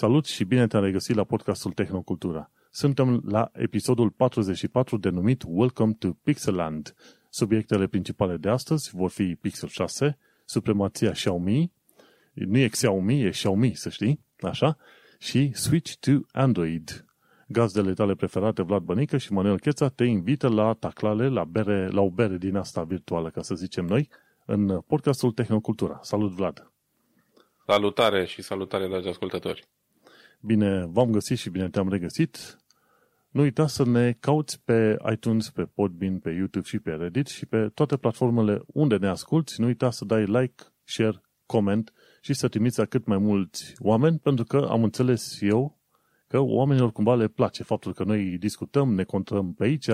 Salut și bine te-am regăsit la podcastul Tehnocultura. Suntem la episodul 44 denumit Welcome to Pixelland. Subiectele principale de astăzi vor fi Pixel 6, supremația Xiaomi, nu e Xiaomi, e Xiaomi, să știi, așa, și Switch to Android. Gazdele tale preferate, Vlad Bănică și Manuel Cheța, te invită la taclale, la, bere, la o bere din asta virtuală, ca să zicem noi, în podcastul Tehnocultura. Salut, Vlad! Salutare și salutare, dragi ascultători! Bine v-am găsit și bine te-am regăsit. Nu uita să ne cauți pe iTunes, pe Podbean, pe YouTube și pe Reddit și pe toate platformele unde ne asculti. Nu uita să dai like, share, comment și să trimiți cât mai mulți oameni, pentru că am înțeles eu că oamenilor cumva le place faptul că noi discutăm, ne contrăm pe aici,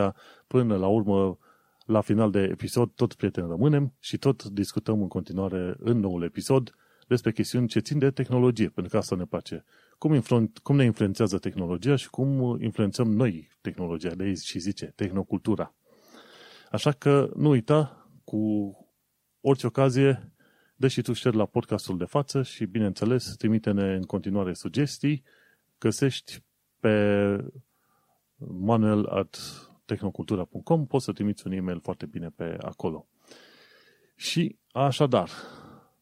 până la urmă, la final de episod, tot prieteni rămânem și tot discutăm în continuare în noul episod despre chestiuni ce țin de tehnologie, pentru că asta ne place cum, influ- cum ne influențează tehnologia și cum influențăm noi tehnologia, de aici și zice, tehnocultura. Așa că nu uita, cu orice ocazie, dă și tu share la podcastul de față și, bineînțeles, trimite-ne în continuare sugestii, găsești pe manuel at tehnocultura.com, poți să trimiți un e-mail foarte bine pe acolo. Și așadar,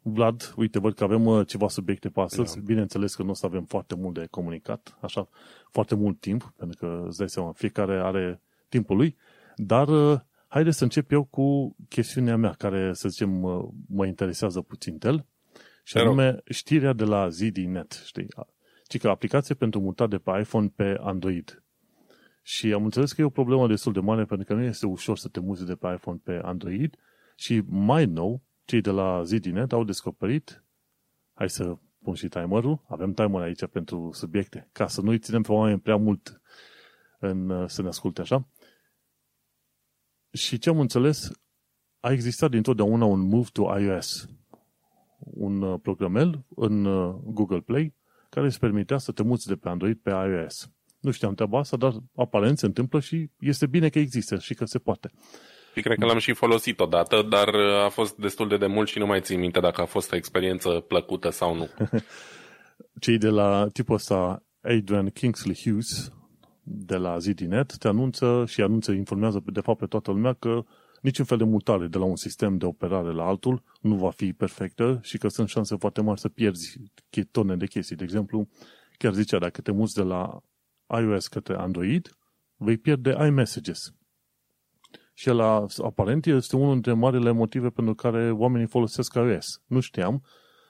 Vlad, uite, văd că avem uh, ceva subiecte pe astăzi. Da. Bineînțeles că nu o să avem foarte mult de comunicat, așa, foarte mult timp, pentru că îți dai seama, fiecare are timpul lui, dar uh, haideți să încep eu cu chestiunea mea, care, să zicem, mă, mă interesează puțin tel, și anume știrea de la ZDNet, știi? Ci că aplicație pentru mutat de pe iPhone pe Android. Și am înțeles că e o problemă destul de mare, pentru că nu este ușor să te muți de pe iPhone pe Android și mai nou, cei de la ZDNet au descoperit, hai să pun și timerul, avem timer aici pentru subiecte, ca să nu-i ținem pe oameni prea mult în, să ne asculte așa. Și ce am înțeles, a existat dintotdeauna un move to iOS, un uh, programel în uh, Google Play care îți permitea să te muți de pe Android pe iOS. Nu știam treaba asta, dar aparent se întâmplă și este bine că există și că se poate. Și cred că l-am și folosit odată, dar a fost destul de demult și nu mai țin minte dacă a fost o experiență plăcută sau nu. Cei de la tipul ăsta, Adrian Kingsley Hughes, de la ZDNet, te anunță și anunță, informează de fapt pe toată lumea că niciun fel de mutare de la un sistem de operare la altul nu va fi perfectă și că sunt șanse foarte mari să pierzi tone de chestii. De exemplu, chiar zicea, dacă te muți de la iOS către Android, vei pierde iMessages. Și el, aparent, este unul dintre marile motive pentru care oamenii folosesc iOS. Nu știam,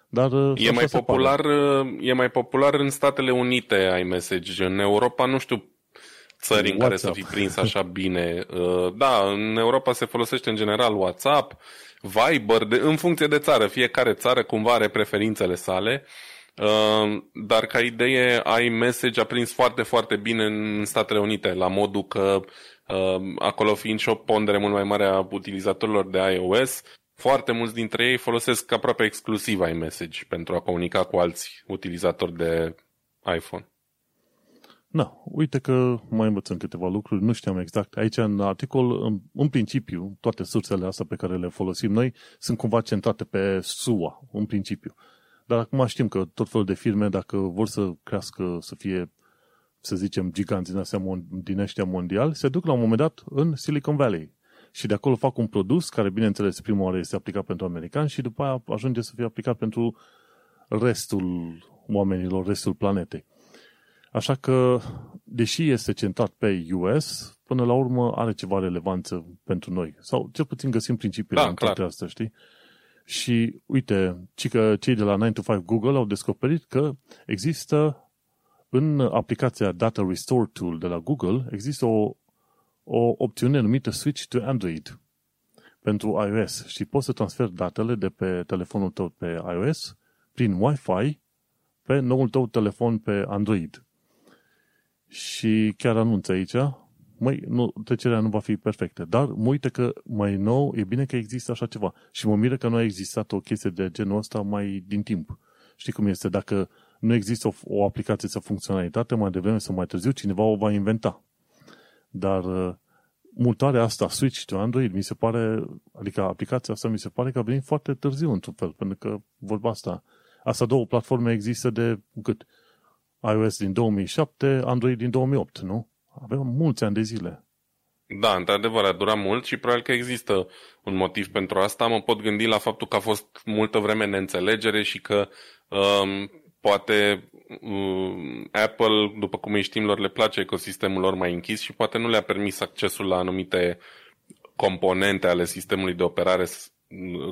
dar e mai, popular, pare. e mai popular în Statele Unite iMessage. În Europa nu știu țări în care să fi prins așa bine. Uh, da, în Europa se folosește în general WhatsApp, Viber, de, în funcție de țară. Fiecare țară cumva are preferințele sale. Uh, dar ca idee, iMessage a prins foarte, foarte bine în Statele Unite, la modul că Ehm, acolo fiind și o pondere mult mai mare a utilizatorilor de iOS, foarte mulți dintre ei folosesc aproape exclusiv iMessage pentru a comunica cu alți utilizatori de iPhone. Da, uite că mai învățăm câteva lucruri, nu știam exact. Aici, în articol, în, în principiu, toate sursele astea pe care le folosim noi sunt cumva centrate pe SUA, în principiu. Dar acum știm că tot felul de firme, dacă vor să crească, să fie să zicem, giganți din, astea, din ăștia mondial, se duc la un moment dat în Silicon Valley. Și de acolo fac un produs care, bineînțeles, prima oară este aplicat pentru americani și după aia ajunge să fie aplicat pentru restul oamenilor, restul planetei. Așa că, deși este centrat pe US, până la urmă are ceva relevanță pentru noi. Sau cel puțin găsim principiile da, în toate astea, știi? Și uite, ci că cei de la 9 to 5 Google au descoperit că există în aplicația Data Restore Tool de la Google există o, o opțiune numită Switch to Android pentru iOS și poți să transferi datele de pe telefonul tău pe iOS prin Wi-Fi pe noul tău telefon pe Android. Și chiar anunță aici, măi, nu, trecerea nu va fi perfectă, dar mă uite că mai nou e bine că există așa ceva. Și mă miră că nu a existat o chestie de genul ăsta mai din timp. Știi cum este? Dacă nu există o, o aplicație sau funcționalitate, mai devreme sau mai târziu cineva o va inventa. Dar uh, mutarea asta, Switch to Android, mi se pare, adică aplicația asta mi se pare că a venit foarte târziu într-un fel, pentru că vorba asta, asta două platforme există de cât? iOS din 2007, Android din 2008, nu? Avem mulți ani de zile. Da, într-adevăr, a durat mult și probabil că există un motiv pentru asta. Mă pot gândi la faptul că a fost multă vreme neînțelegere și că um, poate um, Apple, după cum îi știm lor, le place ecosistemul lor mai închis și poate nu le-a permis accesul la anumite componente ale sistemului de operare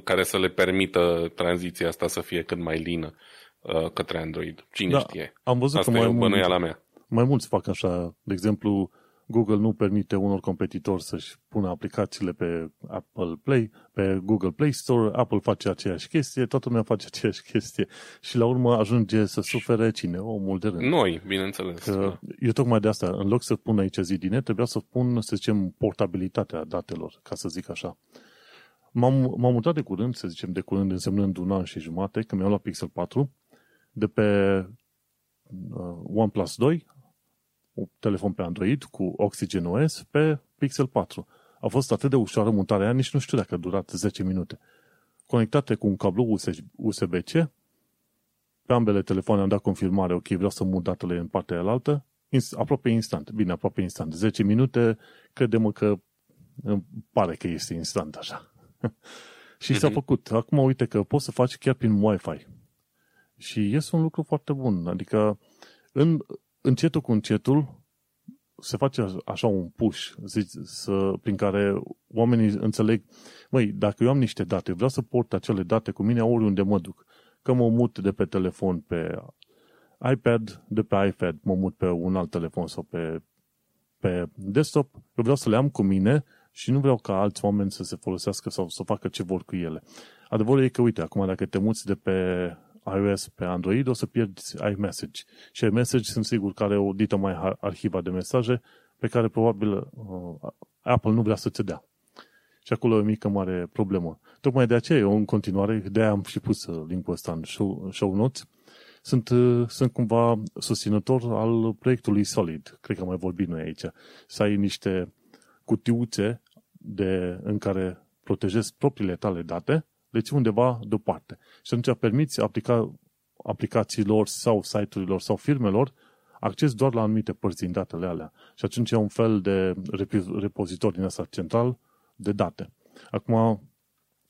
care să le permită tranziția asta să fie cât mai lină uh, către Android. Cine da, știe? Am văzut asta că mai, mult, la mea. mai mulți fac așa. De exemplu, Google nu permite unor competitori să-și pună aplicațiile pe Apple Play, pe Google Play Store, Apple face aceeași chestie, toată lumea face aceeași chestie și la urmă ajunge să sufere cine? Omul de rând. Noi, bineînțeles. Că eu tocmai de asta, în loc să pun aici zidine, trebuia să pun, să zicem, portabilitatea datelor, ca să zic așa. M-am, m-am mutat de curând, să zicem de curând însemnând un an și jumate, că mi-am luat Pixel 4, de pe uh, OnePlus 2 un telefon pe Android cu Oxygen OS pe Pixel 4. A fost atât de ușoară mutarea aia, nici nu știu dacă a durat 10 minute. Conectate cu un cablu USB-C, pe ambele telefoane am dat confirmare, ok, vreau să mut datele în partea alaltă, aproape instant. Bine, aproape instant. 10 minute, credem că îmi pare că este instant așa. și mm-hmm. s-a mhm. făcut. Acum uite că poți să faci chiar prin Wi-Fi. Și este un lucru foarte bun. Adică în, încetul cu încetul se face așa un push zici, să, prin care oamenii înțeleg, măi, dacă eu am niște date, vreau să port acele date cu mine oriunde mă duc. Că mă mut de pe telefon pe iPad, de pe iPad mă mut pe un alt telefon sau pe, pe desktop, eu vreau să le am cu mine și nu vreau ca alți oameni să se folosească sau să facă ce vor cu ele. Adevărul e că, uite, acum dacă te muți de pe iOS pe Android, o să pierzi iMessage. Și iMessage sunt sigur că are o dită mai arhiva de mesaje pe care probabil uh, Apple nu vrea să ți dea. Și acolo e o mică mare problemă. Tocmai de aceea eu în continuare, de aia am și pus uh, link-ul ăsta în show, show notes, sunt, uh, sunt cumva susținător al proiectului Solid. Cred că am mai vorbit noi aici. Să ai niște cutiuțe de, în care protejezi propriile tale date le ții undeva deoparte. Și atunci permiți aplica, aplicațiilor sau site-urilor sau firmelor acces doar la anumite părți din datele alea. Și atunci e un fel de repozitor din asta central de date. Acum,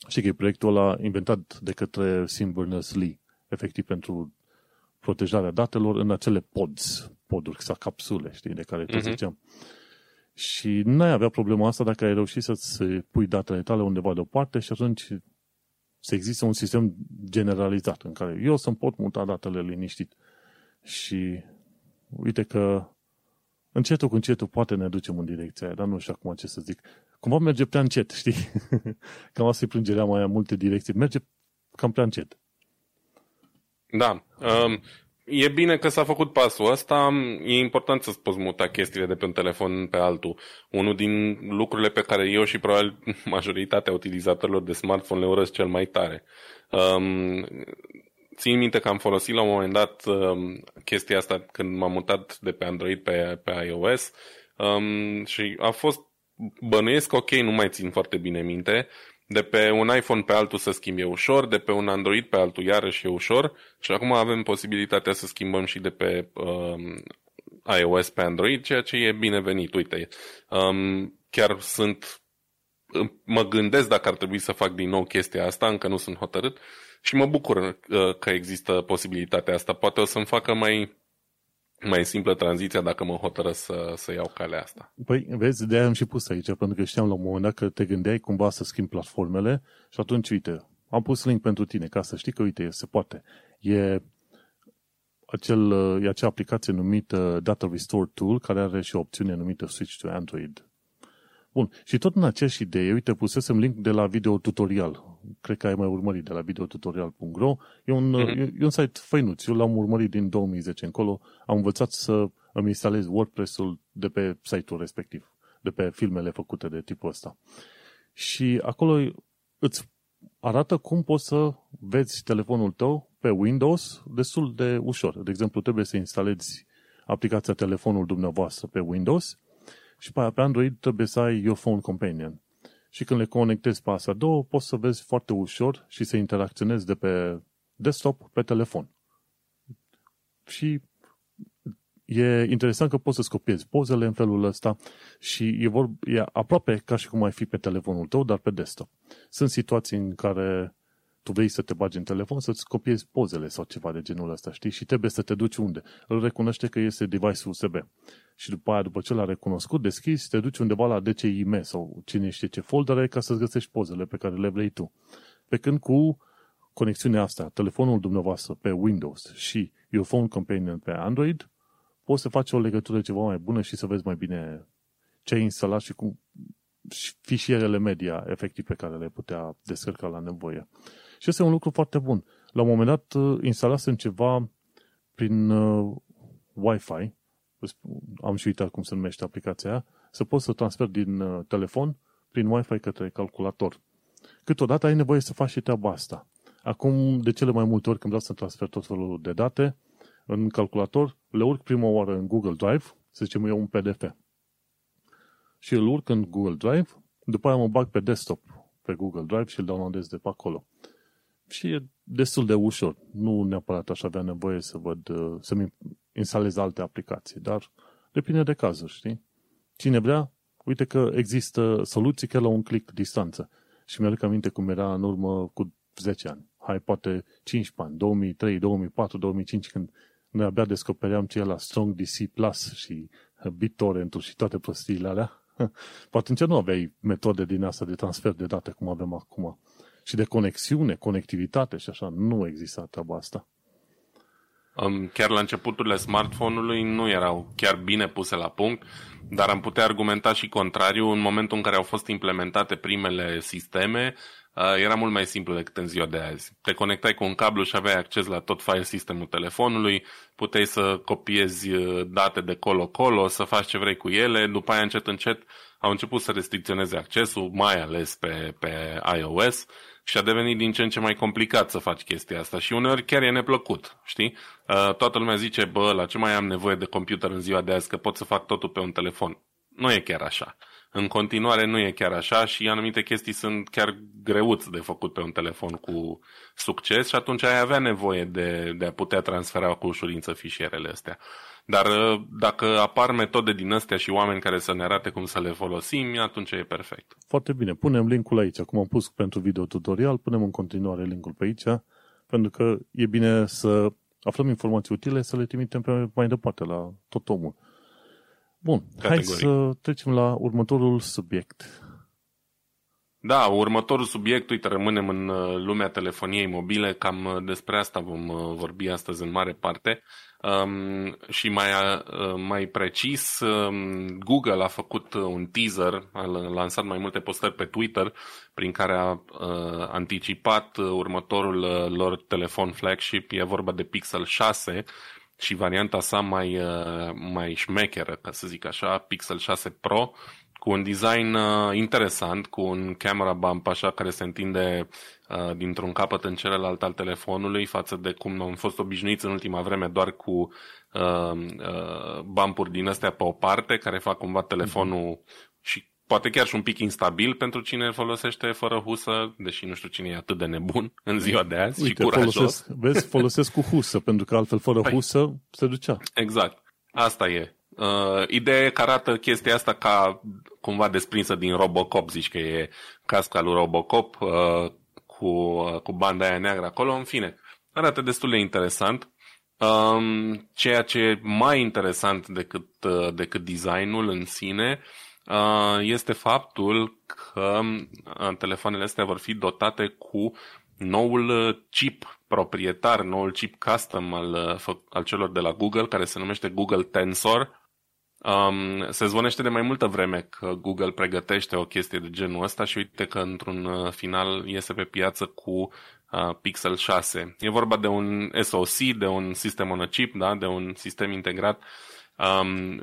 știi că e proiectul ăla inventat de către Sim Berners-Lee, efectiv pentru protejarea datelor în acele pods, poduri sau capsule, știi, de care tot uh-huh. ziceam. Și n-ai avea problema asta dacă ai reușit să-ți pui datele tale undeva deoparte și atunci să existe un sistem generalizat în care eu să-mi pot muta datele liniștit. Și uite că încetul cu încetul poate ne ducem în direcția aia, dar nu știu acum ce să zic. Cumva merge prea încet, știi? Cam asta e plângerea mai în multe direcții. Merge cam prea încet. Da. Um, E bine că s-a făcut pasul ăsta. E important să-ți poți muta chestiile de pe un telefon pe altul. Unul din lucrurile pe care eu și probabil majoritatea utilizatorilor de smartphone le urăsc cel mai tare. Um, țin minte că am folosit la un moment dat um, chestia asta când m-am mutat de pe Android pe, pe iOS um, și a fost bănuiesc ok, nu mai țin foarte bine minte, de pe un iPhone pe altul să schimbi e ușor, de pe un Android pe altul iarăși e ușor și acum avem posibilitatea să schimbăm și de pe um, iOS pe Android, ceea ce e binevenit. Uite, um, chiar sunt mă gândesc dacă ar trebui să fac din nou chestia asta, încă nu sunt hotărât și mă bucur uh, că există posibilitatea asta. Poate o să-mi facă mai mai simplă tranziția dacă mă hotără să, să iau calea asta. Păi, vezi, de-aia am și pus aici, pentru că știam la un moment dat că te gândeai cumva să schimbi platformele și atunci, uite, am pus link pentru tine ca să știi că, uite, se poate. E, acel, e acea aplicație numită Data Restore Tool, care are și o opțiune numită Switch to Android. Bun, și tot în aceeași idee, uite, pusesem link de la video tutorial. Cred că ai mai urmărit de la videotutorial.ro. E un, mm-hmm. e, e un site făinuț. Eu l-am urmărit din 2010 încolo. Am învățat să îmi instalez WordPress-ul de pe site-ul respectiv, de pe filmele făcute de tipul ăsta. Și acolo îți arată cum poți să vezi telefonul tău pe Windows destul de ușor. De exemplu, trebuie să instalezi aplicația telefonul dumneavoastră pe Windows și pe, pe Android trebuie să ai Your Phone Companion. Și când le conectezi pe astea două, poți să vezi foarte ușor și să interacționezi de pe desktop pe telefon. Și e interesant că poți să scopiezi pozele în felul ăsta și e, vor, e aproape ca și cum ai fi pe telefonul tău, dar pe desktop. Sunt situații în care tu vrei să te bagi în telefon, să-ți copiezi pozele sau ceva de genul ăsta, știi? Și trebuie să te duci unde? Îl recunoaște că este device USB. Și după aia, după ce l-a recunoscut, deschizi, te duci undeva la DCIM sau cine știe ce folder ca să-ți găsești pozele pe care le vrei tu. Pe când cu conexiunea asta, telefonul dumneavoastră pe Windows și your phone companion pe Android, poți să faci o legătură ceva mai bună și să vezi mai bine ce ai instalat și cu fișierele media efectiv pe care le putea descărca la nevoie. Și este un lucru foarte bun. La un moment dat uh, instalasem ceva prin uh, Wi-Fi, am și uitat cum se numește aplicația aia, să poți să transfer din uh, telefon prin Wi-Fi către calculator. Câteodată ai nevoie să faci și treaba asta. Acum, de cele mai multe ori când vreau să transfer tot felul de date, în calculator, le urc prima oară în Google Drive, să zicem eu un PDF. Și îl urc în Google Drive, după aia mă bag pe desktop pe Google Drive și îl downloadez de pe acolo. Și e destul de ușor. Nu neapărat aș avea nevoie să văd, uh, să-mi instalez alte aplicații, dar depinde de cazuri, știi? Cine vrea, uite că există soluții chiar la un click distanță. Și mi-aduc aminte cum era în urmă cu 10 ani. Hai, poate 15 ani, 2003, 2004, 2005, când noi abia descopeream ce e la Strong DC Plus și BitTorrent și toate prostiile alea. Poate atunci nu aveai metode din asta de transfer de date cum avem acum. Și de conexiune, conectivitate și așa. Nu exista treaba asta. Chiar la începuturile smartphone-ului nu erau chiar bine puse la punct, dar am putea argumenta și contrariu. În momentul în care au fost implementate primele sisteme, era mult mai simplu decât în ziua de azi. Te conectai cu un cablu și aveai acces la tot file sistemul telefonului, puteai să copiezi date de colo-colo, să faci ce vrei cu ele, după aia încet încet au început să restricționeze accesul, mai ales pe, pe iOS și a devenit din ce în ce mai complicat să faci chestia asta și uneori chiar e neplăcut, știi? Toată lumea zice, bă, la ce mai am nevoie de computer în ziua de azi, că pot să fac totul pe un telefon. Nu e chiar așa. În continuare nu e chiar așa și anumite chestii sunt chiar greuți de făcut pe un telefon cu succes și atunci ai avea nevoie de, de a putea transfera cu ușurință fișierele astea. Dar uh, dacă apar metode din astea și oameni care să ne arate cum să le folosim, atunci e perfect. Foarte bine. Punem linkul aici. Cum am pus pentru video tutorial, punem în continuare linkul pe aici, pentru că e bine să aflăm informații utile, să le trimitem pe mai departe la tot omul. Bun, Categoric. hai să trecem la următorul subiect. Da, următorul subiect, uite, rămânem în uh, lumea telefoniei mobile, cam uh, despre asta vom uh, vorbi astăzi în mare parte. Um, și mai, uh, mai precis, um, Google a făcut un teaser, a lansat mai multe postări pe Twitter prin care a uh, anticipat următorul uh, lor telefon flagship, e vorba de Pixel 6, și varianta sa mai, uh, mai șmecheră, ca să zic așa, Pixel 6 Pro, cu un design uh, interesant, cu un camera bump așa care se întinde uh, dintr-un capăt în celălalt al telefonului față de cum am fost obișnuiți în ultima vreme doar cu uh, uh, bumpuri din astea pe o parte care fac cumva telefonul mm-hmm. și poate chiar și un pic instabil pentru cine îl folosește fără husă, deși nu știu cine e atât de nebun în ziua de azi Uite, și curajos. Folosesc, vezi, folosesc cu husă, pentru că altfel fără păi, husă se ducea. Exact. Asta e. Uh, ideea e că arată chestia asta ca cumva desprinsă din Robocop, zici că e casca lui Robocop uh, cu, uh, cu banda aia neagră acolo, în fine. Arată destul de interesant. Um, ceea ce e mai interesant decât, uh, decât designul în sine uh, este faptul că uh, telefoanele astea vor fi dotate cu noul uh, chip proprietar, noul chip custom al, uh, al celor de la Google, care se numește Google Tensor, Um, se zvonește de mai multă vreme că Google pregătește o chestie de genul ăsta și uite că într-un uh, final iese pe piață cu uh, Pixel 6. E vorba de un SoC, de un System on a Chip, da? de un sistem integrat um,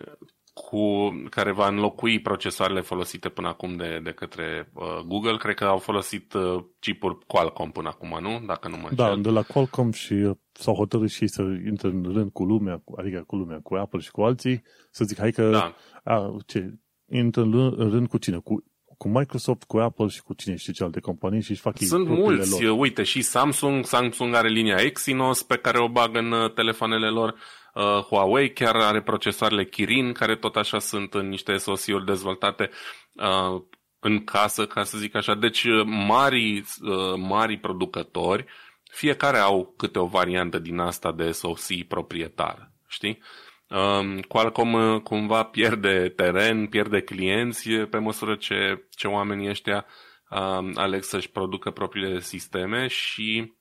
cu, care va înlocui procesoarele folosite până acum de, de către uh, Google. Cred că au folosit uh, chipuri Qualcomm până acum, nu? Dacă nu mă Da, de la Qualcomm și uh, s-au hotărât și să intre în rând cu lumea, adică cu lumea, cu Apple și cu alții, să zic, hai că da. a, ce, intră în rând cu cine? Cu cu Microsoft, cu Apple și cu cine știe ce alte companii și își fac Sunt mulți, lor. uite, și Samsung, Samsung are linia Exynos pe care o bagă în uh, telefoanele lor. Uh, Huawei chiar are procesoarele Kirin, care tot așa sunt în niște SoC-uri dezvoltate uh, în casă, ca să zic așa. Deci uh, mari, uh, mari producători, fiecare au câte o variantă din asta de SoC proprietar, știi? Um, Qualcomm uh, cumva pierde teren, pierde clienți pe măsură ce, ce oamenii ăștia um, aleg să-și producă propriile sisteme și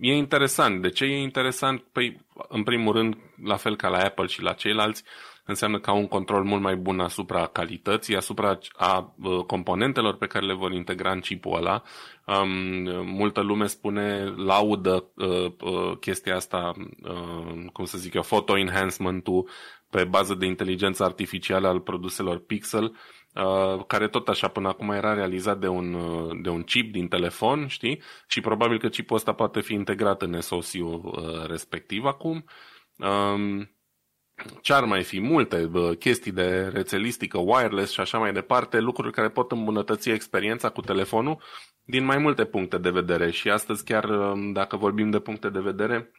e interesant. De ce e interesant? Păi, în primul rând, la fel ca la Apple și la ceilalți, înseamnă că au un control mult mai bun asupra calității, asupra a componentelor pe care le vor integra în chipul ăla. Um, multă lume spune, laudă uh, uh, chestia asta, uh, cum să zic eu, photo enhancement-ul pe bază de inteligență artificială al produselor Pixel, uh, care tot așa până acum era realizat de un, uh, de un chip din telefon, știi? Și probabil că chipul ăsta poate fi integrat în SoC-ul uh, respectiv acum. Um, ce ar mai fi? Multe chestii de rețelistică, wireless și așa mai departe, lucruri care pot îmbunătăți experiența cu telefonul din mai multe puncte de vedere. Și astăzi chiar, um, dacă vorbim de puncte de vedere,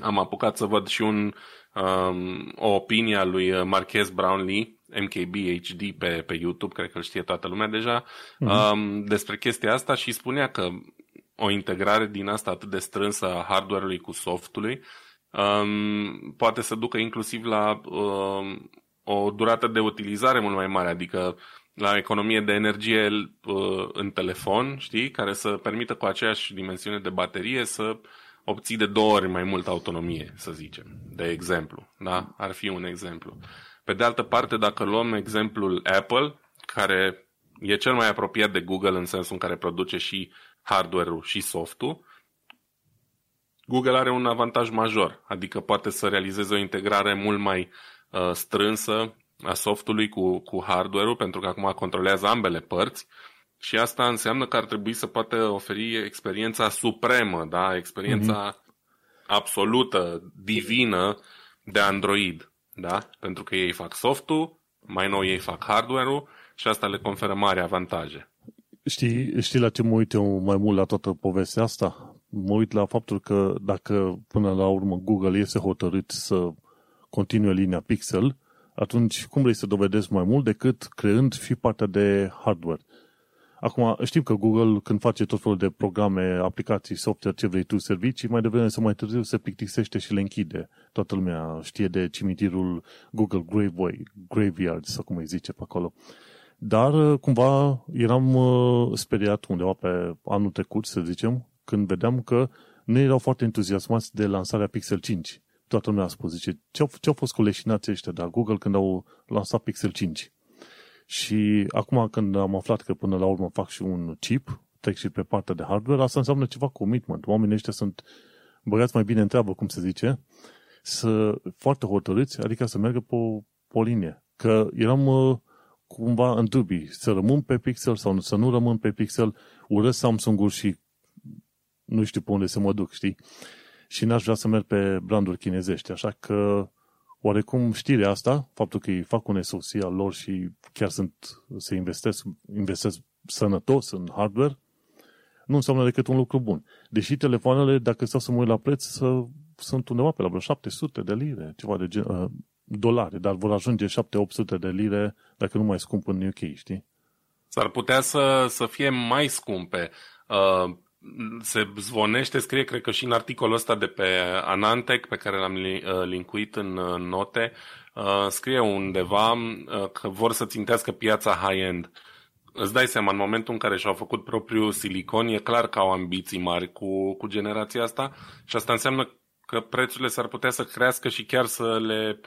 am apucat să văd și un, um, o opinie a lui Marquez Brownlee, MKBHD pe, pe YouTube, cred că îl știe toată lumea deja, uh-huh. um, despre chestia asta și spunea că o integrare din asta atât de strânsă a hardware-ului cu softului um, poate să ducă inclusiv la um, o durată de utilizare mult mai mare, adică la economie de energie uh, în telefon, știi, care să permită cu aceeași dimensiune de baterie să obții de două ori mai multă autonomie, să zicem, de exemplu. Da? Ar fi un exemplu. Pe de altă parte, dacă luăm exemplul Apple, care e cel mai apropiat de Google în sensul în care produce și hardware-ul și softul, Google are un avantaj major, adică poate să realizeze o integrare mult mai uh, strânsă a softului cu, cu hardware-ul, pentru că acum controlează ambele părți și asta înseamnă că ar trebui să poată oferi experiența supremă, da? experiența mm-hmm. absolută, divină de Android, da? pentru că ei fac softul, mai nou ei fac hardware-ul și asta le conferă mari avantaje. Știi, știi la ce mă uit eu mai mult la toată povestea asta? mă uit la faptul că dacă până la urmă Google este hotărât să continue linia Pixel, atunci cum vrei să dovedești mai mult decât creând și partea de hardware? Acum, știm că Google, când face tot felul de programe, aplicații, software, ce vrei tu, servicii, mai devreme sau mai târziu se plictisește și le închide. Toată lumea știe de cimitirul Google Graveway, Graveyard, sau cum îi zice pe acolo. Dar, cumva, eram uh, speriat undeva pe anul trecut, să zicem, când vedeam că nu erau foarte entuziasmați de lansarea Pixel 5. Toată lumea a spus, zice, ce-au, ce-au fost cu leșinații ăștia de la Google când au lansat Pixel 5? Și acum când am aflat că până la urmă fac și un chip, trec și pe partea de hardware, asta înseamnă ceva commitment. Oamenii ăștia sunt băgați mai bine în treabă, cum se zice, să foarte hotărâți, adică să meargă pe, pe o linie. Că eram uh, cumva în dubii, să rămân pe Pixel sau să nu rămân pe Pixel, urăsc Samsung-ul și nu știu pe unde să mă duc, știi? Și n-aș vrea să merg pe branduri chinezești, așa că oarecum știrea asta, faptul că îi fac un SOC al lor și chiar sunt, se investesc, investesc sănătos în hardware, nu înseamnă decât un lucru bun. Deși telefoanele, dacă stau să mă uit la preț, să, sunt undeva pe la vreo 700 de lire, ceva de gen, uh, dolari, dar vor ajunge 7-800 de lire dacă nu mai scump în UK, știi? S-ar putea să, să fie mai scumpe. Uh, se zvonește, scrie, cred că și în articolul ăsta de pe Anantec, pe care l-am uh, linkuit în uh, note, uh, scrie undeva că vor să țintească piața high-end. Îți dai seama, în momentul în care și-au făcut propriul silicon, e clar că au ambiții mari cu, cu generația asta și asta înseamnă că prețurile s-ar putea să crească și chiar să le um,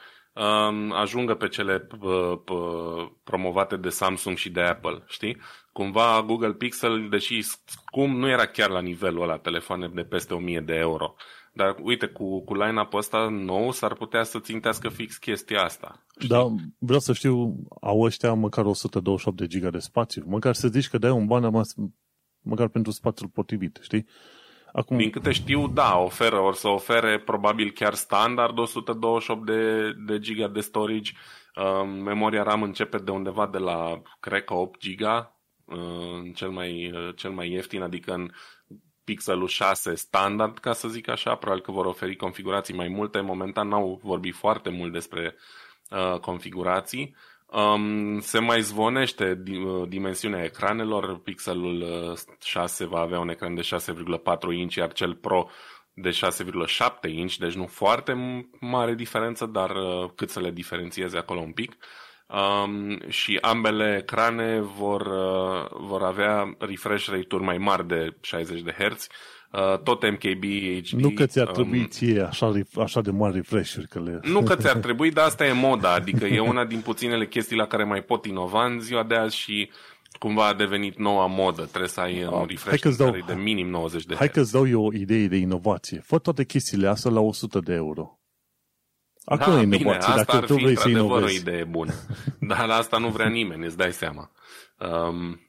ajungă pe cele uh, uh, promovate de Samsung și de Apple, știi? Cumva Google Pixel, deși cum nu era chiar la nivelul ăla telefoane de peste 1000 de euro. Dar uite, cu, cu line-up ăsta nou s-ar putea să țintească fix chestia asta. Știi? Da, vreau să știu, au ăștia măcar 128 de giga de spațiu. Măcar să zici că dai un ban măcar pentru spațiul potrivit, știi? Acum... Din câte știu, da, oferă, or să ofere probabil chiar standard 128 de, de giga de storage. Uh, memoria RAM începe de undeva de la, cred că 8 giga, uh, cel, mai, uh, cel mai ieftin, adică în Pixelul 6 standard, ca să zic așa, probabil că vor oferi configurații mai multe. Momentan n-au vorbit foarte mult despre uh, configurații. Um, se mai zvonește uh, dimensiunea ecranelor. Pixelul 6 uh, va avea un ecran de 6,4 inch, iar cel Pro de 6,7 inch, deci nu foarte mare diferență, dar uh, cât să le diferențieze acolo un pic. Um, și ambele ecrane vor, uh, vor avea refresh rate-uri mai mari de 60 de Hz, uh, tot MKB HD. Nu că ți-ar um, trebui um, ție așa, așa de mari refresh-uri. Că le... Nu că ți-ar trebui, dar asta e moda, adică e una din puținele chestii la care mai pot inova în ziua de azi și cumva a devenit noua modă. Trebuie să ai un refresh dau, de minim 90 de Hai că-ți dau eu o idee de inovație. Fă toate chestiile astea la 100 de euro. Acolo da, e bine, asta dacă ar tu fi vrei să o idee bună. Dar la asta nu vrea nimeni, îți dai seama. Um,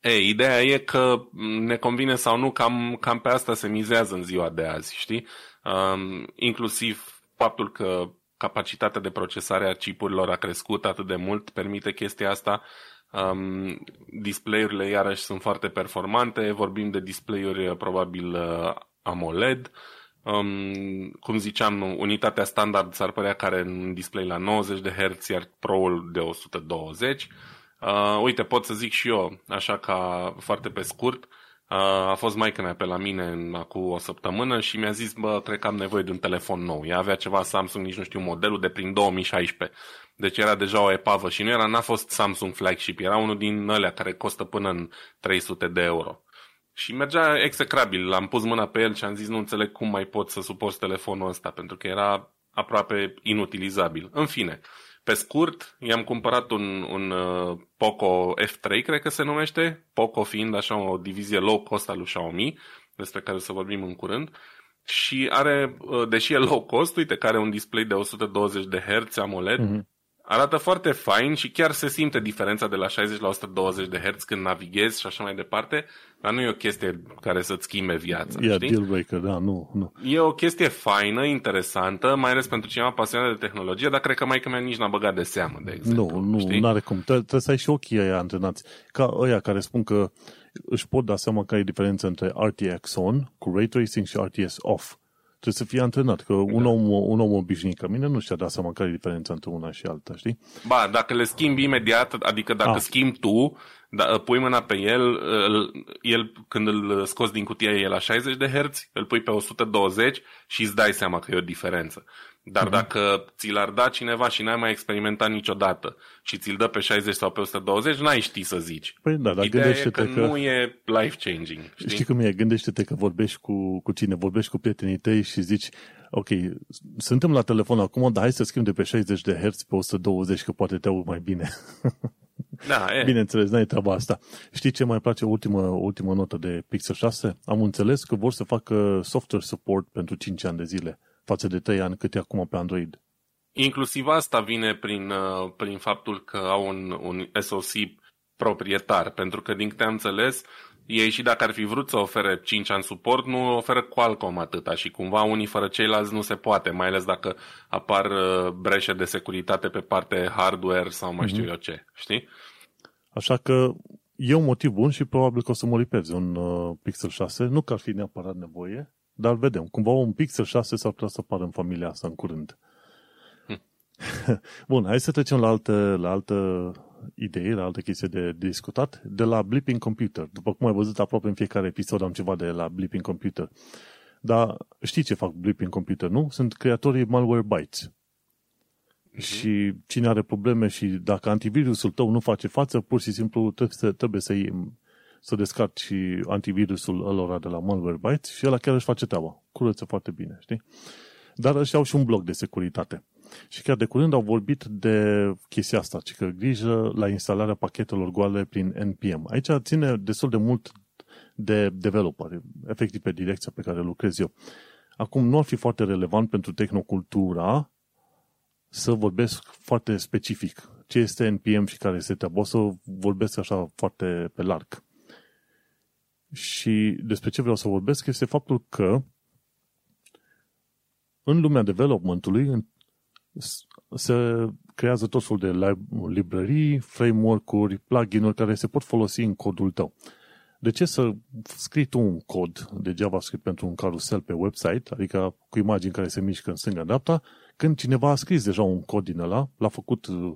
ei, ideea e că ne convine sau nu, cam, cam pe asta se mizează în ziua de azi, știi? Um, inclusiv faptul că capacitatea de procesare a chipurilor a crescut atât de mult, permite chestia asta. Um, display-urile iarăși sunt foarte performante, vorbim de display-uri probabil uh, AMOLED, Um, cum ziceam, unitatea standard s-ar părea care în display la 90 de Hz, iar Pro-ul de 120. Uh, uite, pot să zic și eu, așa ca foarte pe scurt, uh, a fost maica mea pe la mine în, acum o săptămână și mi-a zis, bă, cred că am nevoie de un telefon nou. Ea avea ceva Samsung, nici nu știu modelul, de prin 2016. Deci era deja o epavă și nu era, n-a fost Samsung flagship, era unul din alea care costă până în 300 de euro. Și mergea execrabil. L-am pus mâna pe el și am zis nu înțeleg cum mai pot să suport telefonul ăsta, pentru că era aproape inutilizabil. În fine, pe scurt, i-am cumpărat un, un uh, Poco F3, cred că se numește, Poco fiind așa o divizie low cost al lui Xiaomi, despre care o să vorbim în curând. Și are, uh, deși e low cost, uite, care are un display de 120 de Hz AMOLED, mm-hmm. Arată foarte fain și chiar se simte diferența de la 60 la 120 de Hz când navighezi și așa mai departe, dar nu e o chestie care să-ți schimbe viața. E știi? deal breaker, da, nu, nu. E o chestie faină, interesantă, mai ales pentru cineva pasionat de tehnologie, dar cred că mai că mea nici n-a băgat de seamă, de exemplu. Nu, nu, are cum. Trebuie să ai și ochii aia antrenați. Ca ăia care spun că își pot da seama că e diferență între RTX on cu Ray Tracing și RTS off. Trebuie să fii antrenat, că un, da. om, un om obișnuit ca mine nu și-a dat seama care e diferența între una și alta, știi? Ba, dacă le schimbi imediat, adică dacă ah. schimbi tu, da, pui mâna pe el, el când îl scoți din cutie e la 60 de Hz, îl pui pe 120 și îți dai seama că e o diferență. Dar uh-huh. dacă ți l-ar da cineva și n-ai mai experimentat niciodată și ți-l dă pe 60 sau pe 120, n-ai ști să zici. Păi da, dar Ideea gândește-te e că, că nu e life-changing. Știi? știi cum e? Gândește-te că vorbești cu, cu cine, vorbești cu prietenii tăi și zici ok, suntem la telefon acum, dar hai să schimb de pe 60 de Hz pe 120, că poate te aud mai bine. Da, e. Bineînțeles, n-ai treaba asta. Știi ce mai place ultimă, ultimă notă de Pixel 6? Am înțeles că vor să facă software support pentru 5 ani de zile față de 3 ani cât e acum pe Android. Inclusiv asta vine prin, uh, prin faptul că au un, un SoC proprietar, pentru că din câte am înțeles, ei și dacă ar fi vrut să ofere 5 ani suport, nu oferă Qualcomm atâta și cumva unii fără ceilalți nu se poate, mai ales dacă apar uh, breșe de securitate pe parte hardware sau mai știu mm-hmm. eu ce, știi? Așa că e un motiv bun și probabil că o să mă lipezi un uh, Pixel 6, nu că ar fi neapărat nevoie, dar vedem. Cumva un Pixel 6 s-ar putea să apară în familia asta în curând. Hm. Bun, hai să trecem la altă, la altă idee, la altă chestie de discutat, de la Blipping Computer. După cum ai văzut, aproape în fiecare episod am ceva de la Blipping Computer. Dar știi ce fac Blipping Computer, nu? Sunt creatorii Malwarebytes. Uh-huh. Și cine are probleme și dacă antivirusul tău nu face față, pur și simplu trebuie să, trebuie să iei să descarci și antivirusul ălora de la Malwarebytes și ăla chiar își face treaba. Curăță foarte bine, știi? Dar ăștia au și un blog de securitate. Și chiar de curând au vorbit de chestia asta, ci că grijă la instalarea pachetelor goale prin NPM. Aici ține destul de mult de developer, efectiv pe direcția pe care lucrez eu. Acum, nu ar fi foarte relevant pentru tehnocultura să vorbesc foarte specific ce este NPM și care este treaba. O să vorbesc așa foarte pe larg. Și despre ce vreau să vorbesc este faptul că în lumea developmentului se creează tot felul de librării, framework-uri, plugin-uri care se pot folosi în codul tău. De ce să scriți tu un cod de JavaScript pentru un carusel pe website, adică cu imagini care se mișcă în stânga-dreapta, când cineva a scris deja un cod din ăla, l-a făcut uh,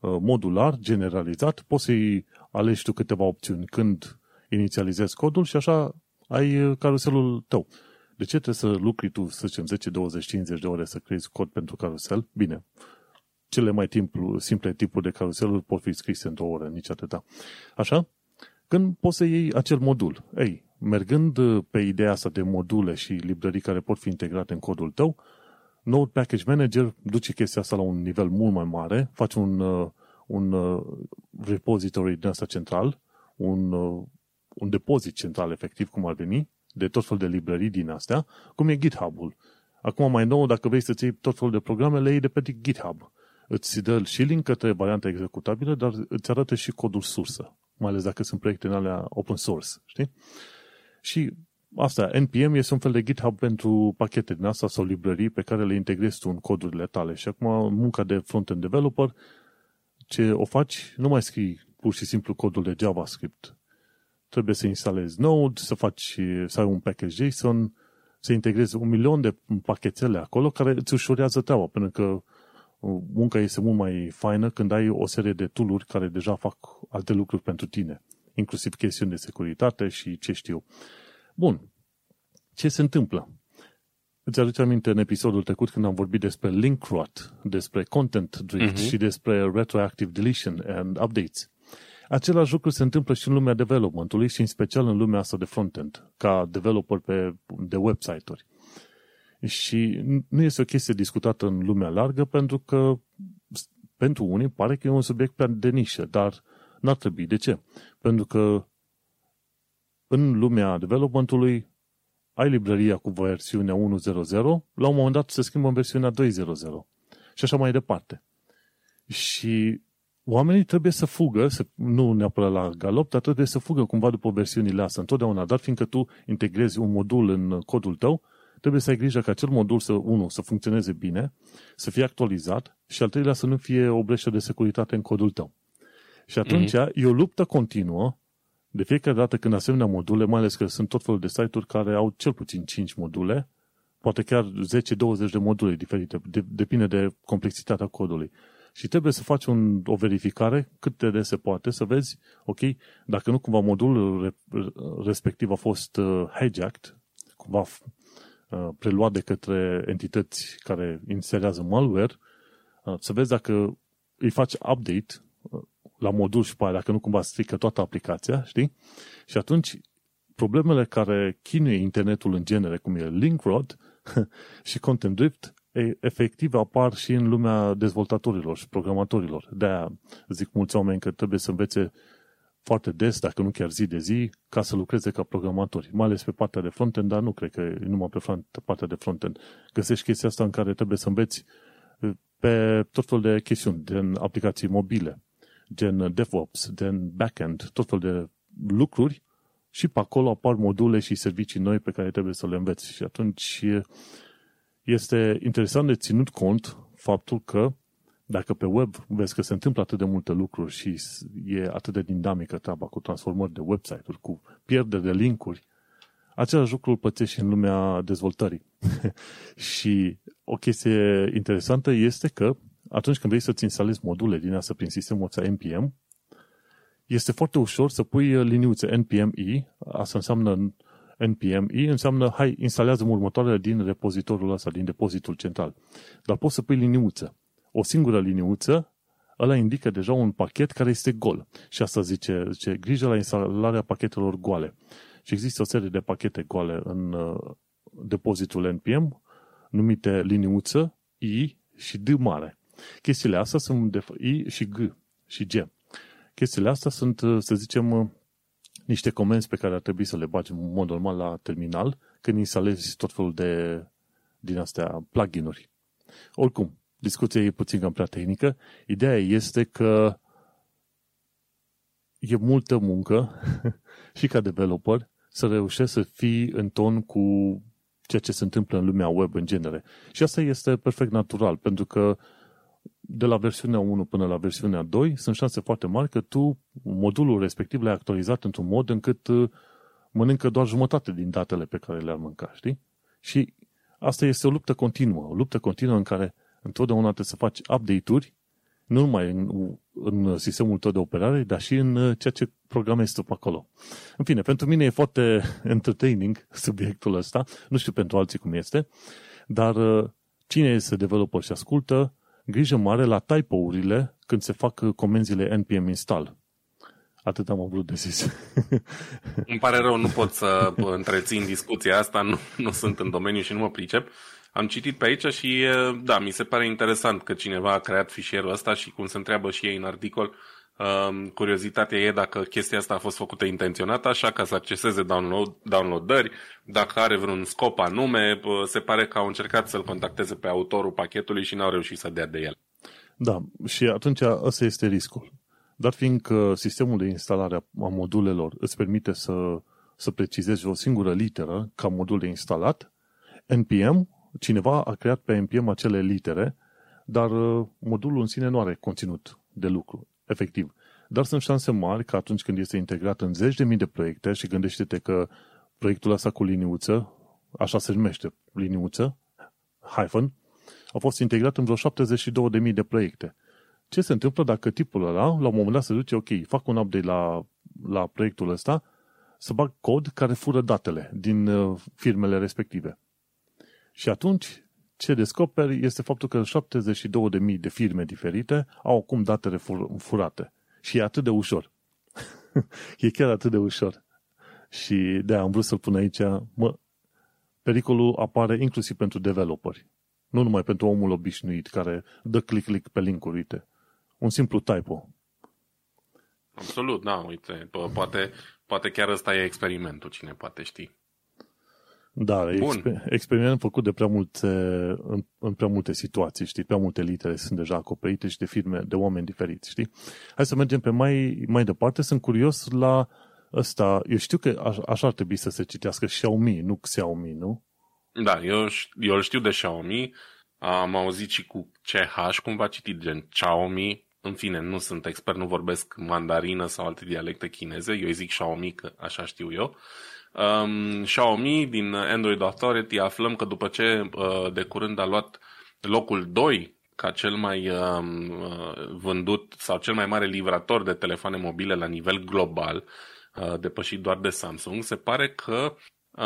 modular, generalizat, poți să-i alegi tu câteva opțiuni când inițializezi codul și așa ai uh, caruselul tău. De ce trebuie să lucri tu, să zicem, 10, 20, 50 de ore să creezi cod pentru carusel? Bine, cele mai timplu, simple tipuri de caruseluri pot fi scrise într-o oră, nici atâta. Așa? Când poți să iei acel modul. Ei, mergând uh, pe ideea asta de module și librării care pot fi integrate în codul tău, Node Package Manager duce chestia asta la un nivel mult mai mare, face un, uh, un uh, repository din asta central, un, un depozit central efectiv, cum ar veni, de tot fel de librării din astea, cum e GitHub-ul. Acum mai nou, dacă vrei să-ți iei tot felul de programe, le iei de pe GitHub. Îți dă și link către varianta executabilă, dar îți arată și codul sursă, mai ales dacă sunt proiecte în alea open source, știi? Și asta, NPM este un fel de GitHub pentru pachete din asta sau librării pe care le integrezi tu în codurile tale. Și acum munca de front-end developer, ce o faci, nu mai scrii pur și simplu codul de JavaScript. Trebuie să instalezi Node, să faci, să ai un package JSON, să integrezi un milion de pachetele acolo care îți ușurează treaba, pentru că munca este mult mai faină când ai o serie de tool care deja fac alte lucruri pentru tine, inclusiv chestiuni de securitate și ce știu. Bun. Ce se întâmplă? Îți aduce aminte în episodul trecut când am vorbit despre link rot, despre content drift uh-huh. și despre retroactive deletion and updates. Același lucru se întâmplă și în lumea developmentului și în special în lumea asta de frontend, ca developer pe, de website-uri. Și nu este o chestie discutată în lumea largă pentru că pentru unii pare că e un subiect pe de nișă, dar n-ar trebui. De ce? Pentru că în lumea developmentului ai librăria cu versiunea 1.0.0, la un moment dat se schimbă în versiunea 2.0.0 și așa mai departe. Și oamenii trebuie să fugă, să, nu neapărat la galop, dar trebuie să fugă cumva după versiunile astea întotdeauna, dar fiindcă tu integrezi un modul în codul tău, trebuie să ai grijă ca acel modul să, unu, să funcționeze bine, să fie actualizat și al treilea să nu fie o breșă de securitate în codul tău. Și atunci mm-hmm. e o luptă continuă de fiecare dată când asemenea module, mai ales că sunt tot felul de site-uri care au cel puțin 5 module, poate chiar 10-20 de module diferite, de, depinde de complexitatea codului. Și trebuie să faci un, o verificare cât de des se poate, să vezi, ok, dacă nu cumva modulul respectiv a fost uh, hijacked, cumva Uh, preluat de către entități care inserează malware, uh, să vezi dacă îi faci update uh, la modul și pe aia, dacă nu cumva strică toată aplicația, știi? Și atunci problemele care chinuie internetul în genere, cum e link rot și content drift, efectiv apar și în lumea dezvoltatorilor și programatorilor. De-aia zic mulți oameni că trebuie să învețe foarte des, dacă nu chiar zi de zi, ca să lucreze ca programatori, mai ales pe partea de frontend, dar nu cred că e numai pe partea de frontend. Găsești chestia asta în care trebuie să înveți uh, pe tot felul de chestiuni, din aplicații mobile, gen DevOps, gen backend, tot felul de lucruri și pe acolo apar module și servicii noi pe care trebuie să le înveți. Și atunci este interesant de ținut cont faptul că dacă pe web vezi că se întâmplă atât de multe lucruri și e atât de dinamică treaba cu transformări de website-uri, cu pierderi de linkuri, același lucru îl pățești și în lumea dezvoltării. și o chestie interesantă este că atunci când vrei să-ți instalezi module din asta prin sistemul ăsta NPM, este foarte ușor să pui liniuțe NPMI, asta înseamnă NPMI, înseamnă, hai, instalează următoarele din repozitorul ăsta, din depozitul central. Dar poți să pui liniuță o singură liniuță, ăla indică deja un pachet care este gol. Și asta zice, zice grijă la instalarea pachetelor goale. Și există o serie de pachete goale în uh, depozitul NPM, numite liniuță, I și D mare. Chestiile astea sunt de I și G și G. Chestiile astea sunt, uh, să zicem, uh, niște comenzi pe care ar trebui să le bagi în mod normal la terminal când instalezi tot felul de din astea plugin-uri. Oricum, discuția e puțin cam prea tehnică. Ideea este că e multă muncă și ca developer să reușești să fii în ton cu ceea ce se întâmplă în lumea web în genere. Și asta este perfect natural, pentru că de la versiunea 1 până la versiunea 2, sunt șanse foarte mari că tu modulul respectiv l-ai actualizat într-un mod încât uh, mănâncă doar jumătate din datele pe care le-ar mânca, știi? Și asta este o luptă continuă, o luptă continuă în care întotdeauna trebuie să faci update-uri, nu numai în, în sistemul tău de operare, dar și în uh, ceea ce programezi tu pe acolo. În fine, pentru mine e foarte entertaining subiectul ăsta, nu știu pentru alții cum este, dar uh, cine este developer și ascultă, grijă mare la typo-urile când se fac comenzile npm install. Atât am vrut de zis. Îmi pare rău, nu pot să întrețin discuția asta, nu, nu sunt în domeniu și nu mă pricep. Am citit pe aici și, da, mi se pare interesant că cineva a creat fișierul ăsta și cum se întreabă și ei în articol, um, curiozitatea e dacă chestia asta a fost făcută intenționat așa ca să acceseze download, downloadări, dacă are vreun scop anume, se pare că au încercat să-l contacteze pe autorul pachetului și n-au reușit să dea de el. Da, și atunci ăsta este riscul. Dar fiindcă sistemul de instalare a modulelor îți permite să, să precizezi o singură literă ca modul de instalat, NPM, cineva a creat pe NPM acele litere, dar uh, modulul în sine nu are conținut de lucru, efectiv. Dar sunt șanse mari că atunci când este integrat în zeci de mii de proiecte și gândește-te că proiectul ăsta cu liniuță, așa se numește, liniuță, hyphen, a fost integrat în vreo 72.000 de proiecte ce se întâmplă dacă tipul ăla, la un moment dat se duce, ok, fac un update la, la proiectul ăsta, să bag cod care fură datele din uh, firmele respective. Și atunci, ce descoperi este faptul că 72.000 de firme diferite au acum datele furate. Și e atât de ușor. e chiar atât de ușor. Și de am vrut să-l pun aici, mă, pericolul apare inclusiv pentru developeri. Nu numai pentru omul obișnuit care dă click-click pe linkuri, uite un simplu typo. Absolut, da, uite, poate, poate chiar ăsta e experimentul, cine poate ști. Da, Bun. experiment făcut de prea multe, în, în prea multe situații, știi, prea multe litere sunt deja acoperite și de firme, de oameni diferiți, știi? Hai să mergem pe mai, mai departe, sunt curios la ăsta, eu știu că aș, așa ar trebui să se citească Xiaomi, nu Xiaomi, nu? Da, eu, eu îl știu de Xiaomi, am auzit și cu CH, cum va citi gen Xiaomi, în fine, nu sunt expert, nu vorbesc mandarină sau alte dialecte chineze, eu îi zic Xiaomi, că așa știu eu. Um, Xiaomi, din Android Authority, aflăm că după ce uh, de curând a luat locul 2 ca cel mai um, uh, vândut sau cel mai mare livrator de telefoane mobile la nivel global, uh, depășit doar de Samsung, se pare că uh,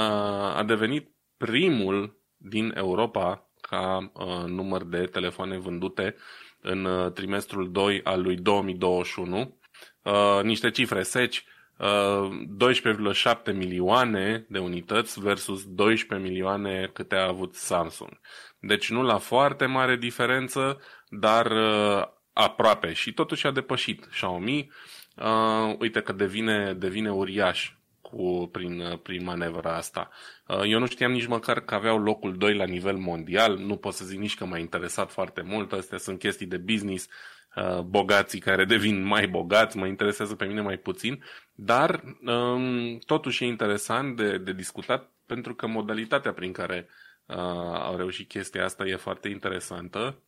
a devenit primul din Europa ca uh, număr de telefoane vândute în uh, trimestrul 2 al lui 2021. Uh, niște cifre seci, uh, 12,7 milioane de unități versus 12 milioane câte a avut Samsung. Deci nu la foarte mare diferență, dar uh, aproape și totuși a depășit Xiaomi. Uh, uite că devine, devine uriaș cu, prin, prin manevra asta. Uh, eu nu știam nici măcar că aveau locul 2 la nivel mondial, nu pot să zic nici că m-a interesat foarte mult, astea sunt chestii de business, uh, bogații care devin mai bogați, mă interesează pe mine mai puțin, dar um, totuși e interesant de, de discutat pentru că modalitatea prin care uh, au reușit chestia asta e foarte interesantă.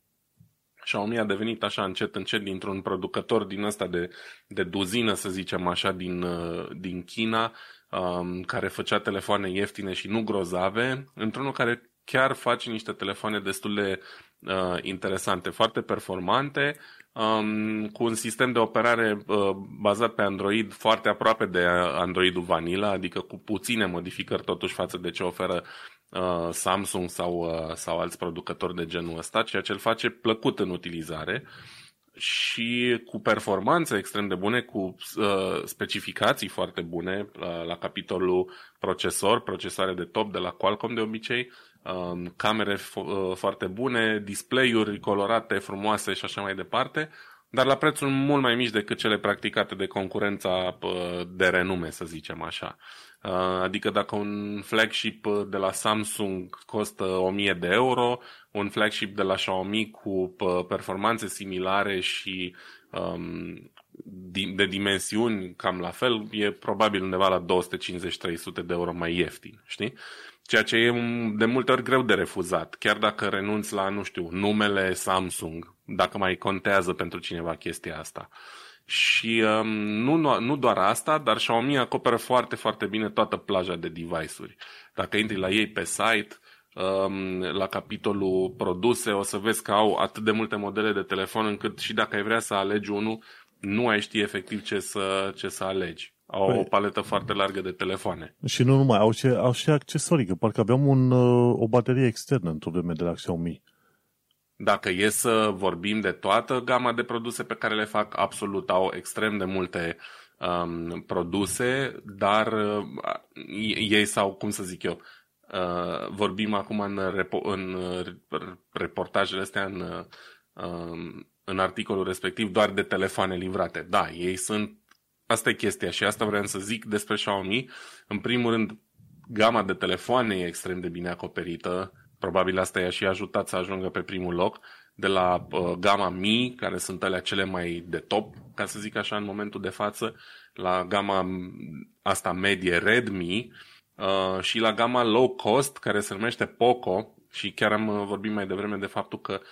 Xiaomi a devenit așa încet, încet dintr-un producător din ăsta de, de duzină, să zicem așa, din, din China, um, care făcea telefoane ieftine și nu grozave, într-unul care chiar face niște telefoane destul de uh, interesante, foarte performante, um, cu un sistem de operare uh, bazat pe Android foarte aproape de Androidul Vanilla, adică cu puține modificări totuși față de ce oferă uh, Samsung sau, uh, sau alți producători de genul ăsta, ceea ce îl face plăcut în utilizare. Uh, și cu performanțe extrem de bune, cu uh, specificații foarte bune uh, la capitolul procesor, procesare de top de la Qualcomm de obicei, uh, camere f- uh, foarte bune, display-uri colorate, frumoase și așa mai departe, dar la prețuri mult mai mici decât cele practicate de concurența uh, de renume, să zicem așa. Uh, adică dacă un flagship de la Samsung costă 1000 de euro, un flagship de la Xiaomi cu performanțe similare și um, de dimensiuni cam la fel, e probabil undeva la 250-300 de euro mai ieftin, știi? Ceea ce e de multe ori greu de refuzat, chiar dacă renunți la, nu știu, numele Samsung, dacă mai contează pentru cineva chestia asta. Și um, nu, nu doar asta, dar Xiaomi acoperă foarte, foarte bine toată plaja de device-uri. Dacă intri la ei pe site, um, la capitolul produse, o să vezi că au atât de multe modele de telefon încât și dacă ai vrea să alegi unul, nu ai ști efectiv ce să, ce să alegi. Au păi, o paletă foarte largă de telefoane. Și nu numai, au și, au și accesorii, că parcă aveam un, uh, o baterie externă într-o vreme de la Xiaomi. Dacă e să vorbim de toată gama de produse pe care le fac, absolut au extrem de multe um, produse, dar uh, ei sau, cum să zic eu, uh, vorbim acum în, repo- în uh, reportajele astea, în, uh, în articolul respectiv, doar de telefoane livrate. Da, ei sunt Asta e chestia și asta vreau să zic despre Xiaomi. În primul rând, gama de telefoane e extrem de bine acoperită. Probabil asta i-a și ajutat să ajungă pe primul loc. De la uh, gama Mi, care sunt alea cele mai de top, ca să zic așa, în momentul de față, la gama asta medie Redmi uh, și la gama low cost, care se numește Poco, și chiar am uh, vorbit mai devreme de faptul că Uh,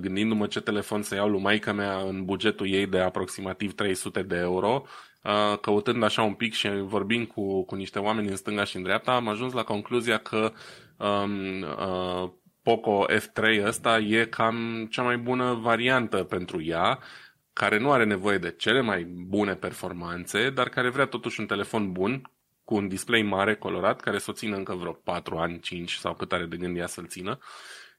gândindu-mă ce telefon să iau lui maica mea în bugetul ei de aproximativ 300 de euro, uh, căutând așa un pic și vorbind cu, cu niște oameni în stânga și în dreapta, am ajuns la concluzia că um, uh, Poco F3 ăsta e cam cea mai bună variantă pentru ea, care nu are nevoie de cele mai bune performanțe, dar care vrea totuși un telefon bun, cu un display mare, colorat, care să o țină încă vreo 4 ani, 5 sau cât are de gând ea să-l țină.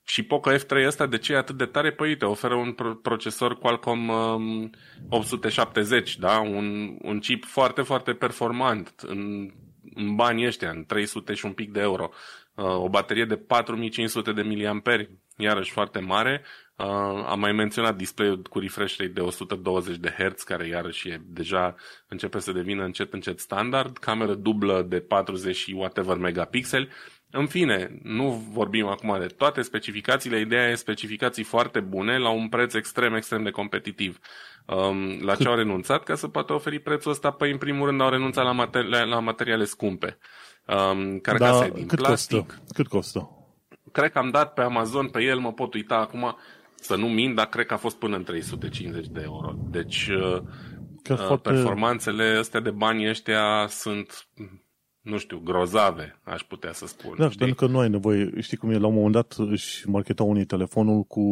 Și Poco F3 ăsta de ce e atât de tare? Păi te oferă un procesor Qualcomm um, 870, da? Un, un chip foarte, foarte performant în, în banii ăștia, în 300 și un pic de euro. Uh, o baterie de 4500 de mAh, iarăși foarte mare. Uh, am mai menționat display-ul cu refresh rate de 120 de Hz, care iarăși e deja începe să devină încet încet standard. Cameră dublă de 40 și whatever megapixeli în fine, nu vorbim acum de toate specificațiile, ideea e specificații foarte bune la un preț extrem, extrem de competitiv. Um, la ce au renunțat ca să poată oferi prețul ăsta? Păi, în primul rând, au renunțat la, materi- la materiale scumpe. Um, carcase da, din cât plastic. Costă? Cât costă? Cred că am dat pe Amazon pe el, mă pot uita acum, să nu mint, dar cred că a fost până în 350 de euro. Deci, uh, uh, foarte... performanțele astea de bani ăștia sunt nu știu, grozave, aș putea să spun. Da, știi? pentru că nu ai nevoie, știi cum e, la un moment dat își marketau unii telefonul cu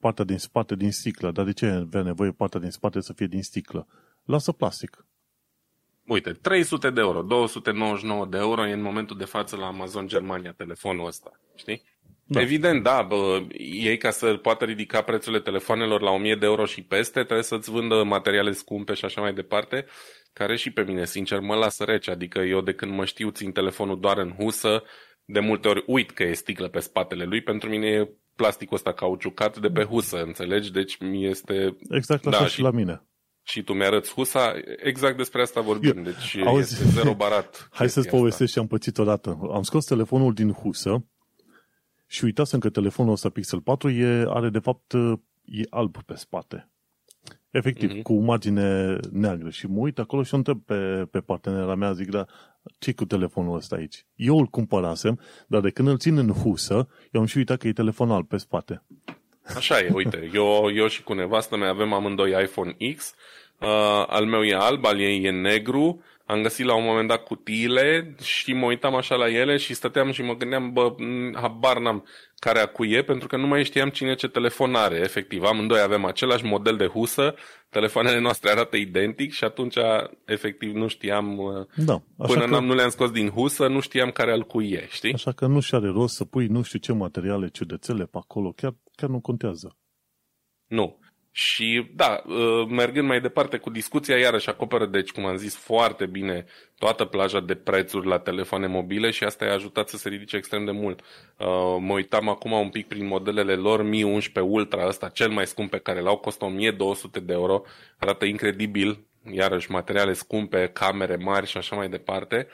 partea din spate din sticlă, dar de ce avea nevoie partea din spate să fie din sticlă? Lasă plastic. Uite, 300 de euro, 299 de euro e în momentul de față la Amazon Germania telefonul ăsta, știi? Da. Evident, da, bă, ei ca să poată ridica prețurile telefonelor la 1000 de euro și peste, trebuie să-ți vândă materiale scumpe și așa mai departe care și pe mine, sincer, mă lasă rece. Adică eu de când mă știu țin telefonul doar în husă, de multe ori uit că e sticlă pe spatele lui. Pentru mine e plasticul ăsta cauciucat de pe husă, înțelegi? Deci mi este... Exact așa da, și, și la mine. Și tu mi-arăți husa, exact despre asta vorbim, deci Auzi, este zero barat. Hai să-ți povestesc ce am pățit odată. Am scos telefonul din husă și uitasem că telefonul ăsta Pixel 4 e, are de fapt e alb pe spate. Efectiv, mm-hmm. cu margine neagră. Și mă uit acolo și o întreb pe, pe partenera mea, zic, da, ce cu telefonul ăsta aici? Eu îl cumpărasem, dar de când îl țin în husă, eu am și uitat că e telefon alb pe spate. Așa e, uite, eu, eu și cu nevastă mea avem amândoi iPhone X, uh, al meu e alb, al ei e negru, am găsit la un moment dat cutiile și mă uitam așa la ele și stăteam și mă gândeam, bă, habar n-am care acuie, pentru că nu mai știam cine ce telefon are, efectiv. Amândoi avem același model de husă, telefoanele noastre arată identic și atunci, efectiv, nu știam, da, până că... nu le-am scos din husă, nu știam care al cuie, știi? Așa că nu și are rost să pui nu știu ce materiale ciudățele pe acolo, chiar, chiar nu contează. Nu. Și da, uh, mergând mai departe cu discuția, iarăși acoperă, deci, cum am zis, foarte bine toată plaja de prețuri la telefoane mobile și asta i-a ajutat să se ridice extrem de mult. Uh, mă uitam acum un pic prin modelele lor, Mi 11 Ultra, ăsta cel mai scump pe care l-au, costă 1200 de euro, arată incredibil, iarăși materiale scumpe, camere mari și așa mai departe.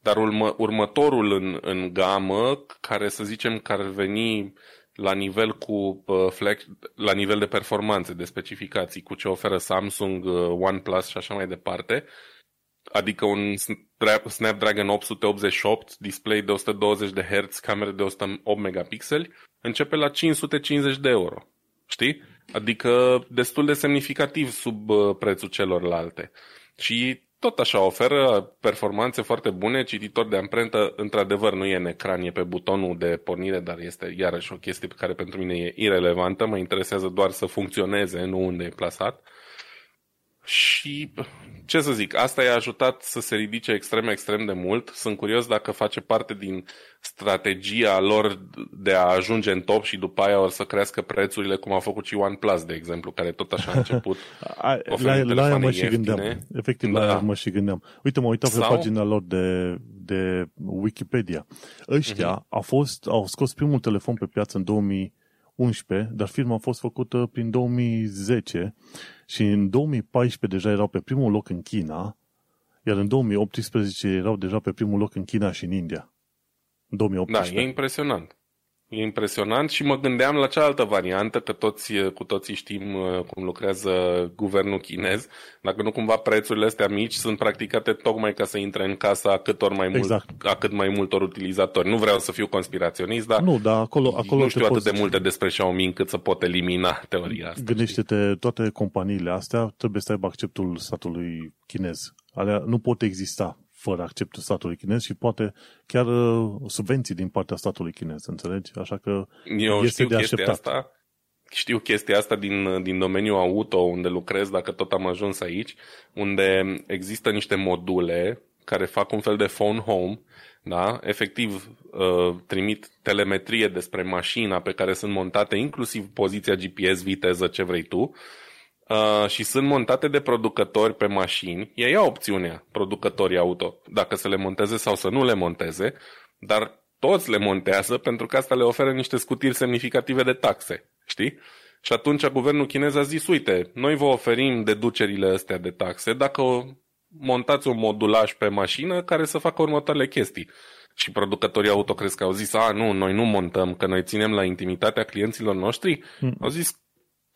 Dar urmă, următorul în, în gamă, care să zicem că ar veni la nivel cu uh, flex, la nivel de performanțe, de specificații, cu ce oferă Samsung, uh, OnePlus și așa mai departe, adică un Snapdragon 888, display de 120 de Hz, cameră de 108 megapixeli, începe la 550 de euro. Știi? Adică destul de semnificativ sub uh, prețul celorlalte. Și tot așa oferă performanțe foarte bune, cititor de amprentă, într-adevăr nu e în ecran, e pe butonul de pornire, dar este iarăși o chestie pe care pentru mine e irelevantă, mă interesează doar să funcționeze, nu unde e plasat. Și ce să zic, asta i-a ajutat să se ridice extrem, extrem de mult. Sunt curios dacă face parte din strategia lor de a ajunge în top și după aia o să crească prețurile, cum a făcut și OnePlus, de exemplu, care tot așa a început. a, la, la aia mă și gândeam. Efectiv, da. la aia mă și gândeam. Uite, mă uitam Sau... pe pagina lor de, de Wikipedia. Ăștia uh-huh. au, fost, au scos primul telefon pe piață în 2011, dar firma a fost făcută prin 2010 și în 2014 deja erau pe primul loc în China, iar în 2018 erau deja pe primul loc în China și în India. 2018. Da, e impresionant. E impresionant și mă gândeam la cealaltă variantă, că toți, cu toții știm uh, cum lucrează guvernul chinez. Dacă nu cumva prețurile astea mici sunt practicate tocmai ca să intre în casa a cât, ori mai mult, exact. a cât mai multor utilizatori. Nu vreau să fiu conspiraționist, dar nu, dar acolo, acolo nu știu atât de multe despre Xiaomi încât să pot elimina teoria asta. Gândește-te, toate companiile astea trebuie să aibă acceptul statului chinez. Alea nu pot exista fără acceptul statului chinez și poate chiar uh, subvenții din partea statului chinez, înțelegi? Așa că Eu este știu de așteptat. Asta, știu chestia asta din, din domeniul auto, unde lucrez, dacă tot am ajuns aici, unde există niște module care fac un fel de phone home, da? efectiv uh, trimit telemetrie despre mașina pe care sunt montate, inclusiv poziția GPS, viteză, ce vrei tu, uh, și sunt montate de producători pe mașini, ei au opțiunea, producătorii auto, dacă să le monteze sau să nu le monteze, dar toți le montează pentru că asta le oferă niște scutiri semnificative de taxe, știi? Și atunci guvernul chinez a zis, uite, noi vă oferim deducerile astea de taxe dacă montați un modulaj pe mașină care să facă următoarele chestii. Și producătorii auto crezi că au zis, a, nu, noi nu montăm, că noi ținem la intimitatea clienților noștri. Mm. Au zis,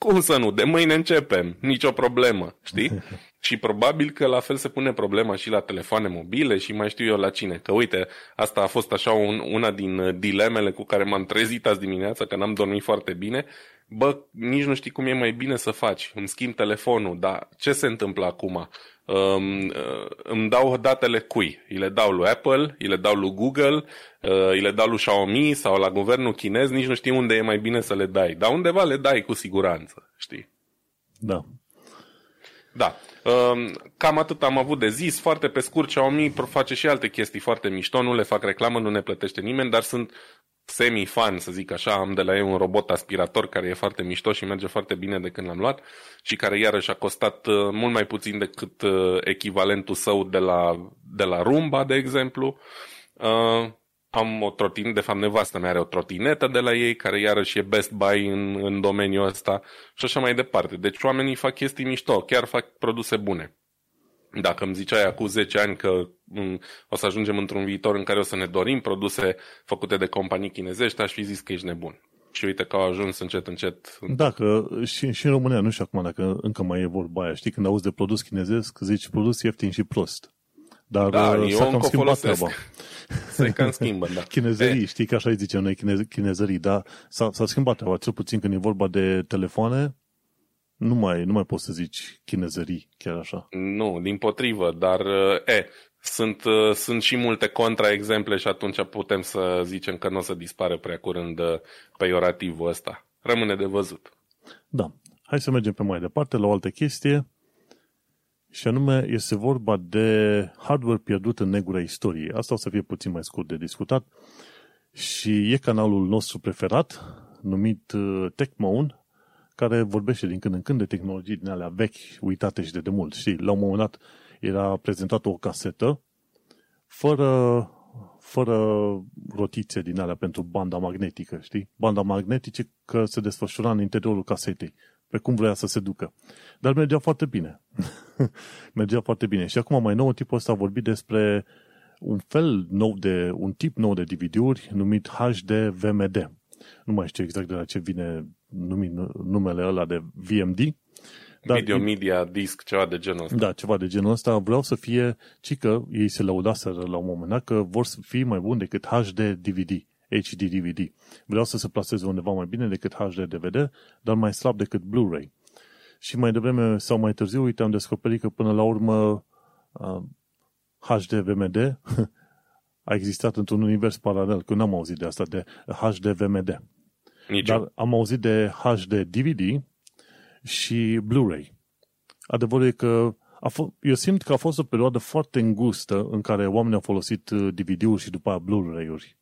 cum să nu? De mâine începem. Nicio problemă, știi? și probabil că la fel se pune problema și la telefoane mobile și mai știu eu la cine. Că uite, asta a fost așa un, una din uh, dilemele cu care m-am trezit azi dimineața, că n-am dormit foarte bine. Bă, nici nu știi cum e mai bine să faci. Îmi schimb telefonul, dar ce se întâmplă acum? um, îmi dau datele cui? Îi le dau lui Apple, îi le dau lui Google, uh, îi le dau lui Xiaomi sau la guvernul chinez, nici nu știu unde e mai bine să le dai. Dar undeva le dai cu siguranță, știi? Da. Da. Um, cam atât am avut de zis. Foarte pe scurt, Xiaomi face și alte chestii foarte mișto. Nu le fac reclamă, nu ne plătește nimeni, dar sunt semi-fan, să zic așa, am de la ei un robot aspirator care e foarte mișto și merge foarte bine de când l-am luat și care iarăși a costat uh, mult mai puțin decât uh, echivalentul său de la, de la Rumba, de exemplu. Uh, am o trotinetă, de fapt nevastă mea are o trotinetă de la ei, care iarăși e best buy în, în domeniul ăsta și așa mai departe. Deci oamenii fac chestii mișto, chiar fac produse bune. Dacă îmi ziceai acum 10 ani că mm, o să ajungem într-un viitor în care o să ne dorim produse făcute de companii chinezești, aș fi zis că ești nebun. Și uite că au ajuns încet, încet. Da, că și, și în România, nu știu acum dacă încă mai e vorba aia. Știi, când auzi de produs chinezesc, zici produs ieftin și prost. Dar da, uh, eu încă folosesc. Treaba. Se cam schimbă, da. Chinezerii, e. știi că așa îi zicem noi, chinezerii, dar s-a, s-a schimbat treaba, cel puțin când e vorba de telefoane, nu mai, nu mai poți să zici chinezării, chiar așa. Nu, din potrivă, dar e, sunt, sunt și multe contraexemple și atunci putem să zicem că nu o să dispară prea curând peiorativul ăsta. Rămâne de văzut. Da. Hai să mergem pe mai departe la o altă chestie. Și anume, este vorba de hardware pierdut în negura istoriei. Asta o să fie puțin mai scurt de discutat. Și e canalul nostru preferat, numit TechMoan, care vorbește din când în când de tehnologii din alea vechi, uitate și de demult. Știi, la un moment dat era prezentată o casetă fără, fără rotițe din alea pentru banda magnetică, știi? Banda magnetică că se desfășura în interiorul casetei, pe cum vrea să se ducă. Dar mergea foarte bine. mergea foarte bine. Și acum mai nou tipul ăsta a vorbit despre un fel nou de, un tip nou de DVD-uri numit HD VMD. Nu mai știu exact de la ce vine numit numele ăla de VMD. Dar Video Media Disc, ceva de genul ăsta. Da, ceva de genul ăsta. Vreau să fie, ci că ei se lăudaseră la un moment dat că vor să fie mai bun decât HD DVD. HD DVD. Vreau să se placeze undeva mai bine decât HD DVD, dar mai slab decât Blu-ray. Și mai devreme sau mai târziu, uite, am descoperit că până la urmă uh, HD VMD a existat într-un univers paralel, că n-am auzit de asta, de HD VMD. Nici Dar am auzit de HD DVD și Blu-ray. Adevărul e că a f- eu simt că a fost o perioadă foarte îngustă în care oamenii au folosit uh, DVD-uri și după aia Blu-ray-uri.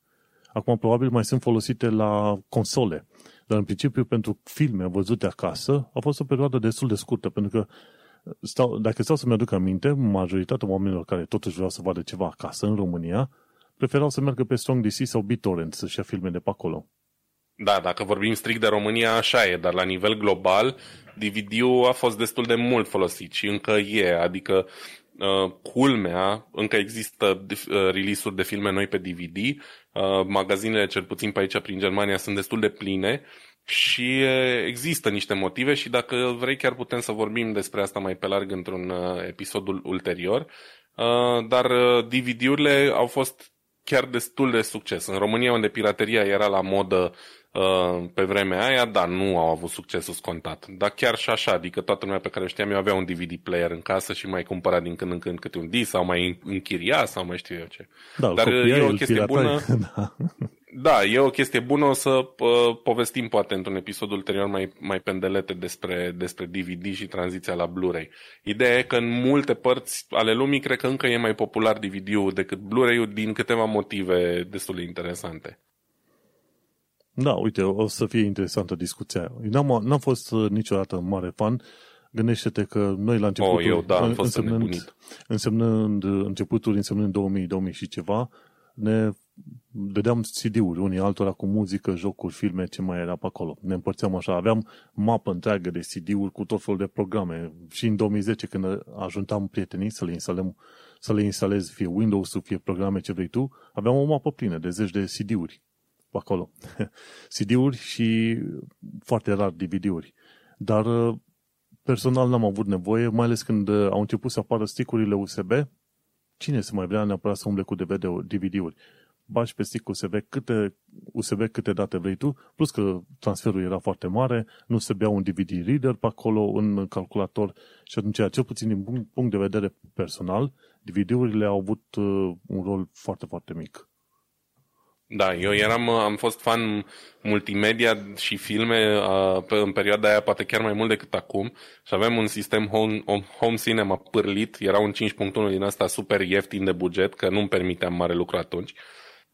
Acum probabil mai sunt folosite la console, dar în principiu pentru filme văzute acasă a fost o perioadă destul de scurtă, pentru că uh, stau, dacă stau să-mi aduc aminte, majoritatea oamenilor care totuși vreau să vadă ceva acasă în România, preferau să meargă pe StrongDC sau BitTorrent să-și ia filme de pe acolo. Da, dacă vorbim strict de România, așa e, dar la nivel global, DVD-ul a fost destul de mult folosit și încă e, adică uh, culmea, încă există uh, release-uri de filme noi pe DVD, uh, magazinele, cel puțin pe aici, prin Germania, sunt destul de pline și uh, există niște motive și dacă vrei chiar putem să vorbim despre asta mai pe larg într-un uh, episodul ulterior, uh, dar uh, DVD-urile au fost chiar destul de succes. În România, unde pirateria era la modă uh, pe vremea aia, da, nu au avut succesul scontat. Dar chiar și așa, adică toată lumea pe care o știam eu avea un DVD player în casă și mai cumpăra din când în când câte un disc sau mai închiria sau mai știu eu ce. Da, Dar e o chestie bună. da. Da, e o chestie bună, o să uh, povestim poate într-un episod ulterior mai, mai pendelete despre, despre DVD și tranziția la Blu-ray. Ideea e că în multe părți ale lumii cred că încă e mai popular DVD-ul decât Blu-ray-ul din câteva motive destul de interesante. Da, uite, o să fie interesantă discuția. Eu n-am, n-am fost uh, niciodată mare fan. Gândește-te că noi la început, oh, eu, da, am fost însemnând, însemnând începutul, însemnând 2000, 2000 și ceva, ne dădeam CD-uri unii altora cu muzică, jocuri, filme, ce mai era pe acolo. Ne împărțeam așa, aveam mapă întreagă de CD-uri cu tot felul de programe. Și în 2010, când ajuntam prietenii să le instalăm, să le instalez fie Windows, fie programe ce vrei tu, aveam o mapă plină de zeci de CD-uri pe acolo. CD-uri și foarte rar DVD-uri. Dar personal n-am avut nevoie, mai ales când au început să apară sticurile USB, cine se mai vrea neapărat să umble cu DVD-uri? Bași pe stick USB câte, USB câte date vrei tu, plus că transferul era foarte mare, nu se bea un DVD reader pe acolo, un calculator și atunci, cel puțin din punct de vedere personal, DVD-urile au avut uh, un rol foarte, foarte mic. Da, eu eram, am fost fan multimedia și filme uh, în perioada aia, poate chiar mai mult decât acum și aveam un sistem home, home cinema pârlit, era un 5.1 din asta super ieftin de buget, că nu-mi permiteam mare lucru atunci.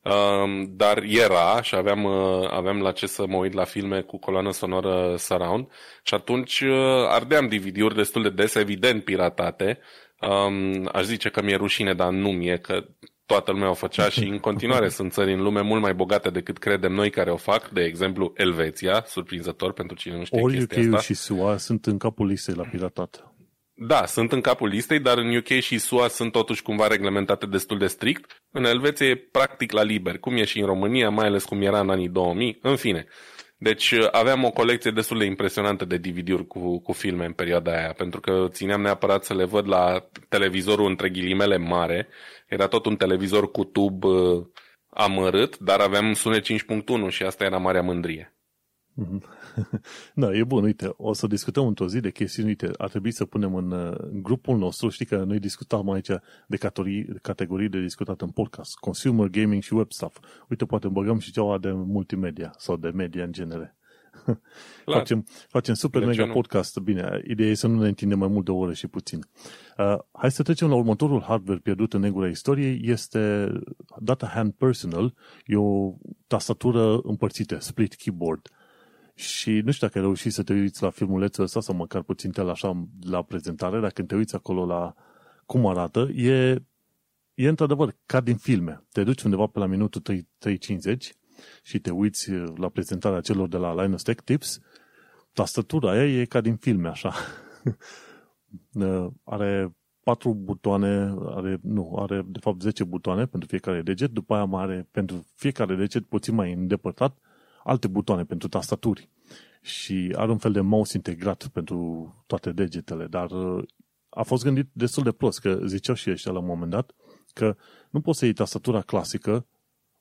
Uh, dar era și aveam, uh, aveam la ce să mă uit la filme cu coloană sonoră surround și atunci uh, ardeam DVD-uri destul de des, evident piratate. Um, aș zice că mi-e rușine, dar nu mi-e, că toată lumea o făcea și în continuare sunt țări în lume mult mai bogate decât credem noi care o fac, de exemplu Elveția, surprinzător pentru cine nu știe Ori chestia UK asta. și SUA sunt în capul listei la piratat. Da, sunt în capul listei, dar în UK și SUA sunt totuși cumva reglementate destul de strict. În Elveția e practic la liber, cum e și în România, mai ales cum era în anii 2000. În fine, deci uh, aveam o colecție destul de impresionantă de DVD-uri cu, cu filme în perioada aia, pentru că țineam neapărat să le văd la televizorul între ghilimele mare. Era tot un televizor cu tub uh, amărât, dar aveam sunet 5.1 și asta era marea mândrie. Da, e bun, uite, o să discutăm într-o zi de chestiuni, uite, ar trebui să punem în, uh, în grupul nostru, știi că noi discutam aici de categorii, categorii de discutat în podcast, consumer, gaming și web stuff. Uite, poate băgăm și ceva de multimedia sau de media în genere. facem, facem super de mega podcast. Bine, ideea e să nu ne întindem mai mult de o oră și puțin. Uh, hai să trecem la următorul hardware pierdut în negura istoriei. Este Data Hand Personal. E o tastatură împărțită, split keyboard. Și nu știu dacă ai reușit să te uiți la filmulețul ăsta sau măcar puțin tel așa la prezentare, dacă te uiți acolo la cum arată, e, e într-adevăr ca din filme. Te duci undeva pe la minutul 3.50 și te uiți la prezentarea celor de la Linus Tech Tips, tastatura aia e ca din filme, așa. are patru butoane, are, nu, are de fapt 10 butoane pentru fiecare deget, după aia mai are pentru fiecare deget puțin mai îndepărtat alte butoane pentru tastaturi și are un fel de mouse integrat pentru toate degetele, dar a fost gândit destul de prost, că ziceau și ăștia la un moment dat că nu poți să iei tastatura clasică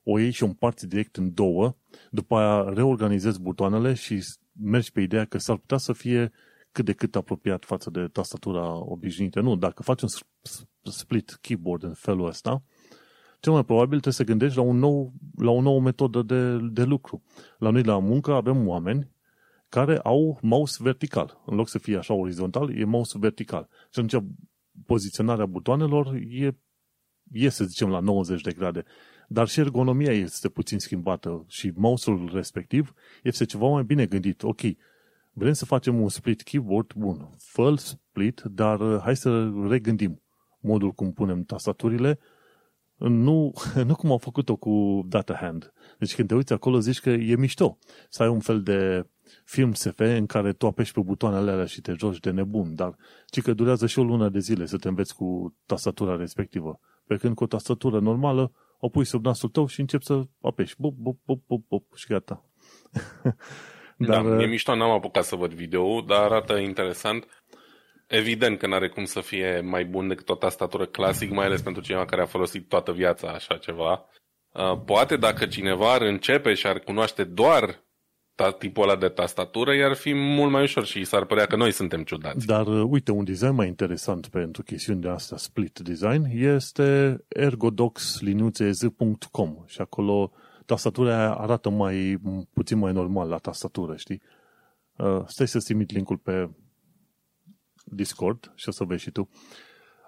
o iei și o împarți direct în două, după aia reorganizezi butoanele și mergi pe ideea că s-ar putea să fie cât de cât apropiat față de tastatura obișnuită. Nu, dacă faci un split keyboard în felul ăsta, cel mai probabil trebuie să gândești la, un nou, la o nouă metodă de, de lucru. La noi la muncă avem oameni care au mouse vertical. În loc să fie așa orizontal, e mouse vertical. Și atunci poziționarea butoanelor e, e, să zicem, la 90 de grade. Dar și ergonomia este puțin schimbată și mouse-ul respectiv este ceva mai bine gândit. Ok, vrem să facem un split keyboard, bun, fă split, dar uh, hai să regândim modul cum punem tastaturile, nu, nu cum au făcut-o cu Data Hand. Deci când te uiți acolo zici că e mișto să ai un fel de film SF în care tu apeși pe butoanele alea și te joci de nebun, dar ci că durează și o lună de zile să te înveți cu tastatura respectivă. Pe când cu o tastatură normală o pui sub nasul tău și începi să apeși. Bup, bup, bup, bup, bup și gata. dar, da, e mișto, n-am apucat să văd video dar arată interesant. Evident că n-are cum să fie mai bun decât o tastatură clasic, mai ales pentru cineva care a folosit toată viața așa ceva. Uh, poate dacă cineva ar începe și ar cunoaște doar tipul ăla de tastatură, i-ar fi mult mai ușor și s-ar părea că noi suntem ciudați. Dar uh, uite, un design mai interesant pentru chestiuni de asta, split design, este ergodox.com și acolo tastatura arată mai puțin mai normal la tastatură, știi? Uh, stai să-ți trimit linkul pe Discord și o să vezi și tu.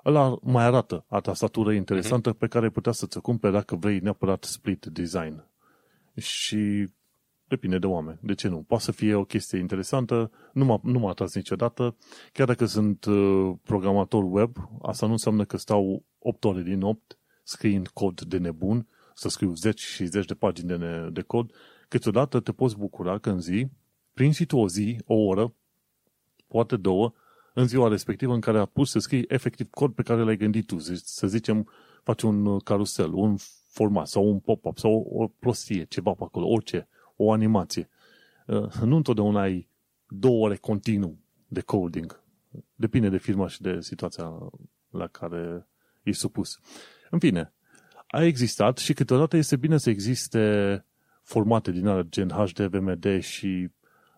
Ăla mai arată a tastatură interesantă uh-huh. pe care putea să-ți o cumperi dacă vrei neapărat split design. Și depinde de oameni. De ce nu? Poate să fie o chestie interesantă, nu m-a, nu m-a atras niciodată. Chiar dacă sunt uh, programator web, asta nu înseamnă că stau 8 ore din 8 scriind cod de nebun, să scriu 10 și 10 de pagini de, ne, de cod. Câteodată te poți bucura că în zi, prin și tu o zi, o oră, poate două, în ziua respectivă în care a pus să scrii efectiv cod pe care l-ai gândit tu. Să zicem, faci un carusel, un format sau un pop-up sau o prostie, ceva pe acolo, orice, o animație. Uh, nu întotdeauna ai două ore continuu de coding. Depinde de firma și de situația la care e supus. În fine, a existat și câteodată este bine să existe formate din alea gen HD, VMD și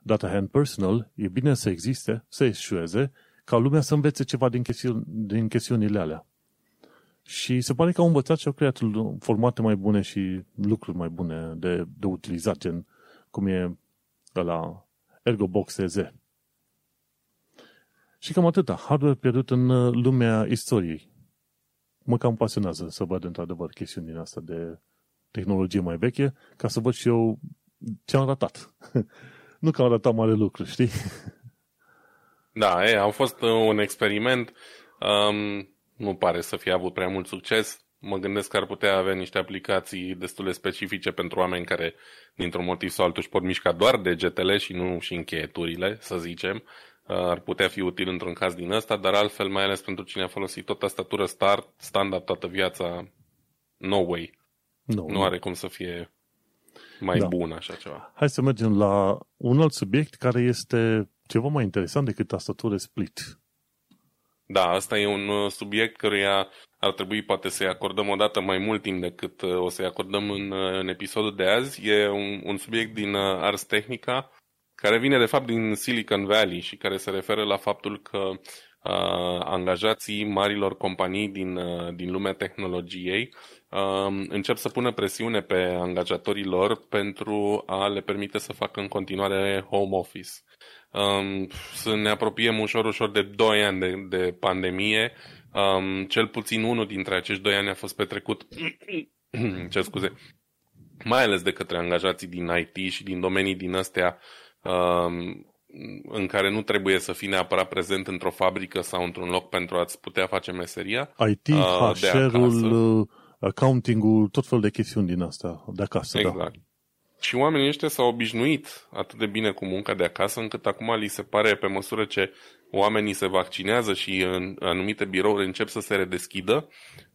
Data Hand Personal, e bine să existe, să eșueze ca lumea să învețe ceva din, chestiuni, din chestiunile alea. Și se pare că au învățat și au creat formate mai bune și lucruri mai bune de, de utilizat, gen cum e la ErgoBox EZ. Și cam atâta. Hardware pierdut în uh, lumea istoriei. Mă cam pasionează să văd într-adevăr chestiuni din asta de tehnologie mai veche, ca să văd și eu ce am ratat. nu că am ratat mare lucru, știi? Da, e, a fost uh, un experiment. Um, nu pare să fie avut prea mult succes. Mă gândesc că ar putea avea niște aplicații destul de specifice pentru oameni care, dintr-un motiv sau altul, își pot mișca doar degetele și nu și încheieturile, să zicem. Uh, ar putea fi util într-un caz din ăsta, dar altfel, mai ales pentru cine a folosit tot tastatură start, standard toată viața, no way. No, nu are cum să fie mai da. bun așa ceva. Hai să mergem la un alt subiect care este ceva mai interesant decât tastatură split. Da, asta e un uh, subiect căruia ar trebui poate să-i acordăm o dată mai mult timp decât uh, o să-i acordăm în, uh, în episodul de azi. E un, un subiect din Ars Technica care vine de fapt din Silicon Valley și care se referă la faptul că uh, angajații marilor companii din, uh, din lumea tehnologiei uh, încep să pună presiune pe angajatorii lor pentru a le permite să facă în continuare home office um, să ne apropiem ușor, ușor de 2 ani de, de pandemie. Um, cel puțin unul dintre acești 2 ani a fost petrecut, ce scuze, mai ales de către angajații din IT și din domenii din astea um, în care nu trebuie să fii neapărat prezent într-o fabrică sau într-un loc pentru a-ți putea face meseria. IT, uh, HR-ul, accounting-ul, tot fel de chestiuni din asta, de acasă. Exact. Da. Și oamenii ăștia s-au obișnuit atât de bine cu munca de acasă, încât acum li se pare, pe măsură ce oamenii se vaccinează și în anumite birouri încep să se redeschidă,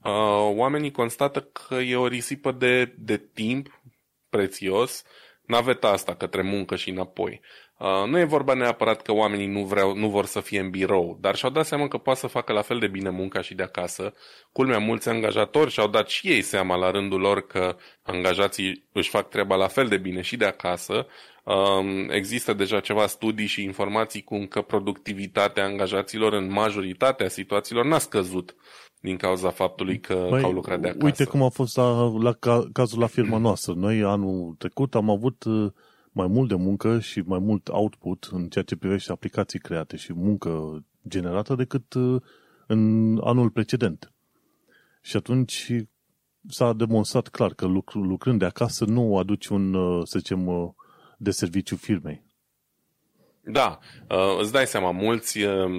uh, oamenii constată că e o risipă de, de timp prețios naveta asta către muncă și înapoi. Uh, nu e vorba neapărat că oamenii nu, vreau, nu vor să fie în birou, dar și-au dat seama că poate să facă la fel de bine munca și de acasă. Culmea, mulți angajatori și-au dat și ei seama la rândul lor că angajații își fac treaba la fel de bine și de acasă. Um, există deja ceva studii și informații cum că productivitatea angajaților în majoritatea situațiilor n-a scăzut din cauza faptului că, Băi, că au lucrat de acasă. Uite cum a fost la, la cazul la firma noastră. Noi anul trecut am avut uh, mai mult de muncă și mai mult output în ceea ce privește aplicații create și muncă generată decât uh, în anul precedent. Și atunci s-a demonstrat clar că lucrând de acasă nu aduci un, uh, să zicem, de serviciu firmei. Da, uh, îți dai seama, mulți, uh,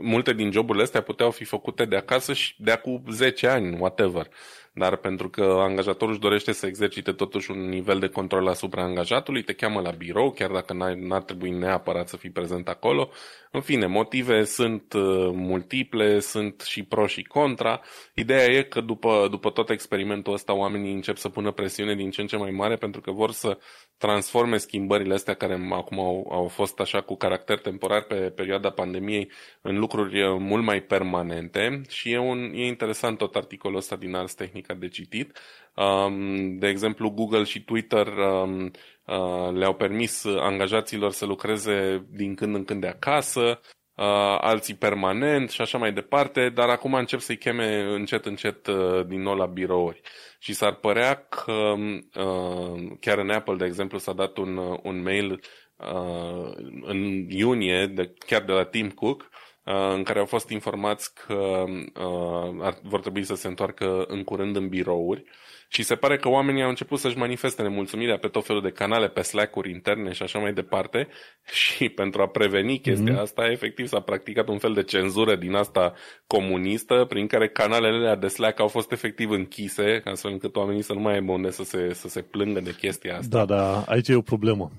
multe din joburile astea puteau fi făcute de acasă și de acum 10 ani, whatever dar pentru că angajatorul își dorește să exercite totuși un nivel de control asupra angajatului, te cheamă la birou, chiar dacă n-ar trebui neapărat să fii prezent acolo. În fine, motive sunt uh, multiple, sunt și pro și contra. Ideea e că după, după tot experimentul ăsta oamenii încep să pună presiune din ce în ce mai mare pentru că vor să transforme schimbările astea care acum au, au fost așa cu caracter temporar pe perioada pandemiei în lucruri uh, mult mai permanente și e, un, e interesant tot articolul ăsta din Ars Technica de citit. Um, de exemplu, Google și Twitter um, uh, le-au permis angajaților să lucreze din când în când de acasă, uh, alții permanent și așa mai departe, dar acum încep să-i cheme încet, încet uh, din nou la birouri. Și s-ar părea că uh, chiar în Apple, de exemplu, s-a dat un, un mail uh, în iunie, de, chiar de la Tim Cook, uh, în care au fost informați că uh, ar, vor trebui să se întoarcă în curând în birouri și se pare că oamenii au început să-și manifeste nemulțumirea pe tot felul de canale, pe Slack-uri interne și așa mai departe. Și pentru a preveni chestia mm-hmm. asta, efectiv s-a practicat un fel de cenzură din asta comunistă, prin care canalele de Slack au fost efectiv închise, astfel încât oamenii să nu mai aibă unde să se, să se plângă de chestia asta. Da, da, aici e o problemă.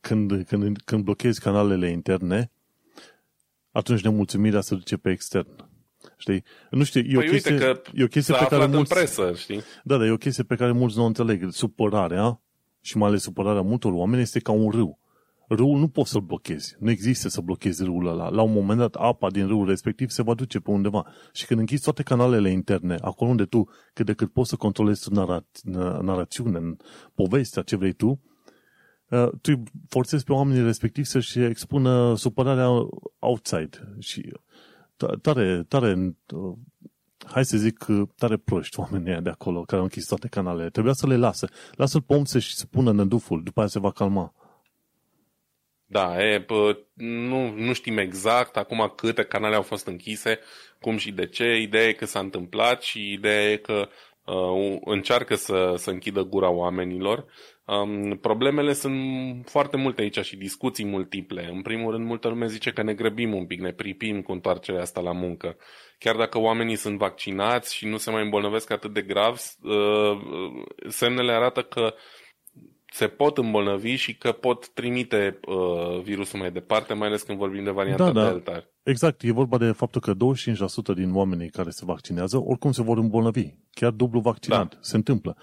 Când, când, când blochezi canalele interne, atunci nemulțumirea se duce pe extern. Știi? Nu știu, e o păi chestie, uite că e o chestie pe care mulți... în presă, știi? Da, dar e o chestie pe care mulți nu o înțeleg. Supărarea, și mai ales supărarea multor oameni, este ca un râu. Râul nu poți să-l blochezi. Nu există să blochezi râul ăla. La un moment dat, apa din râul respectiv se va duce pe undeva. Și când închizi toate canalele interne, acolo unde tu cât de cât poți să controlezi nara- narațiune, povestea, ce vrei tu, uh, tu forțezi pe oamenii respectivi să-și expună supărarea outside. Și tare, tare, hai să zic, tare proști oamenii de acolo care au închis toate canalele. Trebuia să le lasă. Lasă-l pe om să-și spună năduful, după aia se va calma. Da, e, pă, nu, nu știm exact acum câte canale au fost închise, cum și de ce. Ideea e că s-a întâmplat și ideea e că uh, încearcă să, să închidă gura oamenilor. Um, problemele sunt foarte multe aici și discuții multiple. În primul rând, multă lume zice că ne grăbim un pic, ne pripim cu întoarcerea asta la muncă. Chiar dacă oamenii sunt vaccinați și nu se mai îmbolnăvesc atât de grav, uh, semnele arată că se pot îmbolnăvi și că pot trimite uh, virusul mai departe, mai ales când vorbim de varianta da, da. Delta. Exact, e vorba de faptul că 25% din oamenii care se vaccinează oricum se vor îmbolnăvi. Chiar dublu vaccinat. Da. Se întâmplă.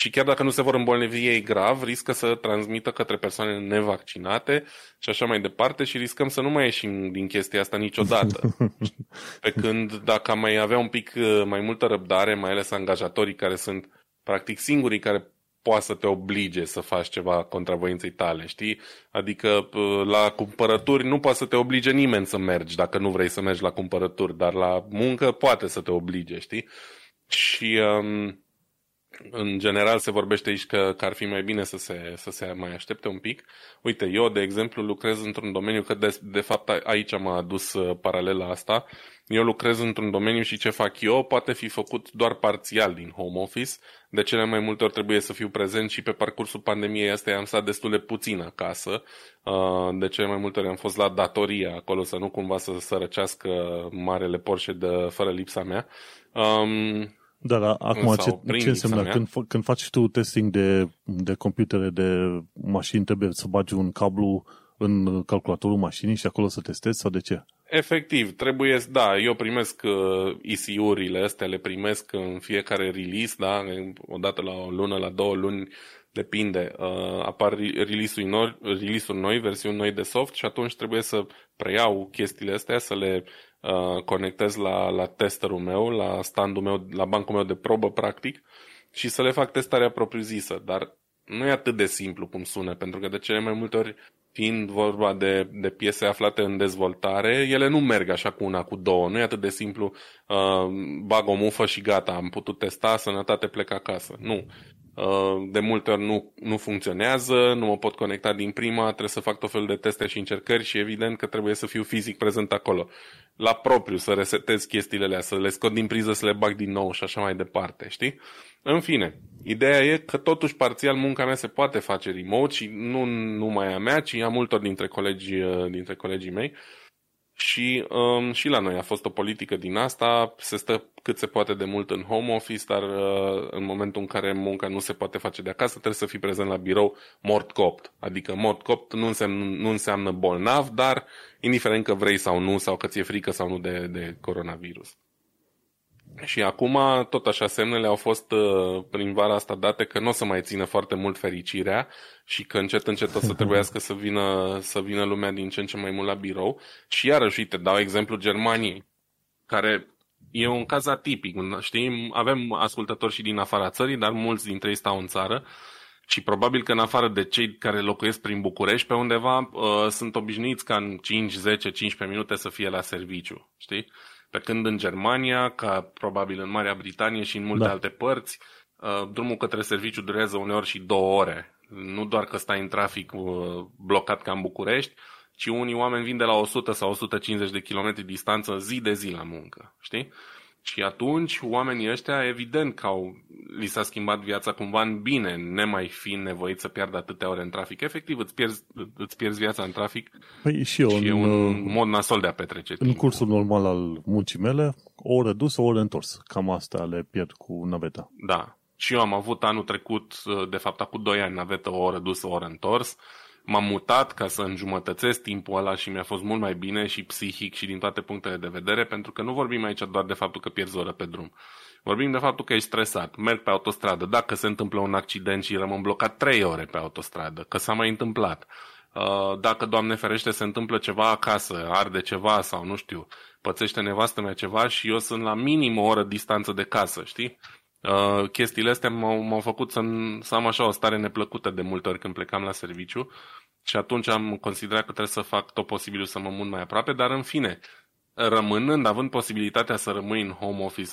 Și chiar dacă nu se vor îmbolnăvi ei grav, riscă să transmită către persoane nevaccinate și așa mai departe și riscăm să nu mai ieșim din chestia asta niciodată. Pe când dacă am mai avea un pic uh, mai multă răbdare, mai ales angajatorii care sunt practic singurii care poate să te oblige să faci ceva contra voinței tale, știi? Adică uh, la cumpărături nu poate să te oblige nimeni să mergi dacă nu vrei să mergi la cumpărături, dar la muncă poate să te oblige, știi? Și um, în general se vorbește aici că, că ar fi mai bine să se, să se mai aștepte un pic. Uite, eu, de exemplu, lucrez într-un domeniu, că de, de fapt aici m-a adus uh, paralela asta. Eu lucrez într-un domeniu și ce fac eu poate fi făcut doar parțial din home office. De cele mai multe ori trebuie să fiu prezent și pe parcursul pandemiei astea am stat destul de puțin acasă. Uh, de cele mai multe ori am fost la datorie acolo să nu cumva să sărăcească marele Porsche de, fără lipsa mea. Um, da, da, acum ce, ce înseamnă? Când, când faci tu testing de, de computere, de mașini, trebuie să bagi un cablu în calculatorul mașinii și acolo să testezi sau de ce? Efectiv, trebuie, da, eu primesc uh, ECU-urile astea, le primesc în fiecare release, da, odată la o lună, la două luni depinde, uh, apar release-uri noi, release noi, versiuni noi de soft și atunci trebuie să preiau chestiile astea, să le uh, conectez la, la testerul meu, la standul meu, la bancul meu de probă, practic, și să le fac testarea propriu-zisă, dar nu e atât de simplu cum sună, pentru că de cele mai multe ori, fiind vorba de, de piese aflate în dezvoltare, ele nu merg așa cu una, cu două. Nu e atât de simplu, uh, bag o mufă și gata, am putut testa, sănătate, plec acasă. Nu. Uh, de multe ori nu, nu funcționează, nu mă pot conecta din prima, trebuie să fac tot felul de teste și încercări și evident că trebuie să fiu fizic prezent acolo. La propriu, să resetez chestiile alea, să le scot din priză, să le bag din nou și așa mai departe, știi? În fine, ideea e că totuși parțial munca mea se poate face remote și nu numai a mea, ci a multor dintre colegii, uh, dintre colegii mei. Și, um, și la noi a fost o politică din asta, se stă cât se poate de mult în home office, dar uh, în momentul în care munca nu se poate face de acasă, trebuie să fii prezent la birou mort copt. Adică mort copt nu înseamnă, nu înseamnă bolnav, dar indiferent că vrei sau nu, sau că ți-e frică sau nu de, de coronavirus. Și acum, tot așa, semnele au fost uh, prin vara asta date că nu o să mai țină foarte mult fericirea și că încet, încet o să trebuiască să vină, să vină lumea din ce în ce mai mult la birou. Și iarăși, uite, dau exemplu Germaniei, care e un caz atipic. Știi, avem ascultători și din afara țării, dar mulți dintre ei stau în țară și probabil că în afară de cei care locuiesc prin București, pe undeva uh, sunt obișnuiți ca în 5, 10, 15 minute să fie la serviciu, știi? Pe când în Germania, ca probabil în Marea Britanie și în multe da. alte părți, uh, drumul către serviciu durează uneori și două ore. Nu doar că stai în trafic uh, blocat ca în București, ci unii oameni vin de la 100 sau 150 de kilometri distanță zi de zi la muncă, știi? Și atunci oamenii ăștia, evident că au, li s-a schimbat viața cumva în bine, nemai fiind nevoit să piardă atâtea ore în trafic. Efectiv, îți pierzi, îți pierzi viața în trafic păi și, eu, și e un uh, mod nasol de a petrece În timpul. cursul normal al muncii mele, o oră dus, o oră întors. Cam asta le pierd cu naveta. Da. Și eu am avut anul trecut, uh, de fapt acum 2 ani, navetă o oră dus, o oră întors m-am mutat ca să înjumătățesc timpul ăla și mi-a fost mult mai bine și psihic și din toate punctele de vedere, pentru că nu vorbim aici doar de faptul că pierzi o oră pe drum. Vorbim de faptul că ești stresat, merg pe autostradă, dacă se întâmplă un accident și rămân blocat 3 ore pe autostradă, că s-a mai întâmplat. Uh, dacă, Doamne ferește, se întâmplă ceva acasă, arde ceva sau nu știu, pățește nevastă mea ceva și eu sunt la minim o oră distanță de casă, știi? Uh, chestiile astea m-au, m-au făcut să, să am așa o stare neplăcută de multe ori când plecam la serviciu și atunci am considerat că trebuie să fac tot posibilul să mă mut mai aproape, dar în fine, rămânând, având posibilitatea să rămâi în home office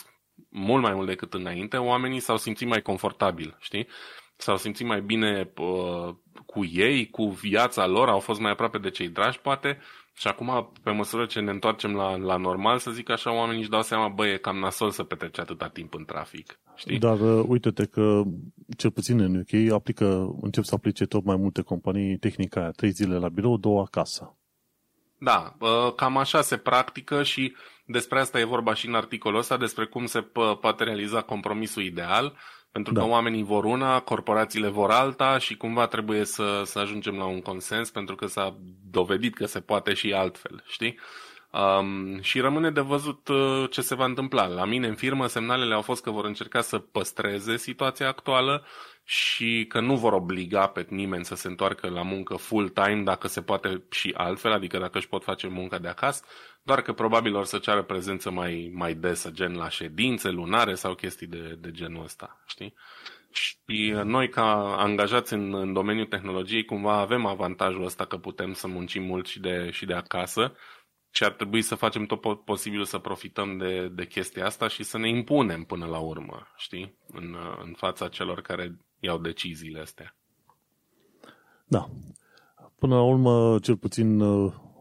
mult mai mult decât înainte, oamenii s-au simțit mai confortabil, știi? S-au simțit mai bine uh, cu ei, cu viața lor, au fost mai aproape de cei dragi, poate, și acum, pe măsură ce ne întoarcem la, la normal, să zic așa, oamenii își dau seama, băi, e cam nasol să petrece atâta timp în trafic. Știi? Dar uh, uite-te că, cel puțin în UK, aplică, încep să aplice tot mai multe companii tehnica aia, trei zile la birou, două acasă. Da, uh, cam așa se practică și despre asta e vorba și în articolul ăsta, despre cum se poate realiza compromisul ideal pentru da. că oamenii vor una, corporațiile vor alta și cumva trebuie să, să ajungem la un consens pentru că s-a dovedit că se poate și altfel, știi? Um, și rămâne de văzut uh, ce se va întâmpla. La mine în firmă semnalele au fost că vor încerca să păstreze situația actuală și că nu vor obliga pe nimeni să se întoarcă la muncă full-time dacă se poate și altfel, adică dacă își pot face munca de acasă, doar că probabil or să ceară prezență mai, mai desă, gen la ședințe lunare sau chestii de, de genul ăsta, știi? Și noi, ca angajați în, în domeniul tehnologiei, cumva avem avantajul ăsta că putem să muncim mult și de, și de acasă și ar trebui să facem tot posibilul să profităm de, de chestia asta și să ne impunem până la urmă, știi? În, în fața celor care iau deciziile astea. Da. Până la urmă, cel puțin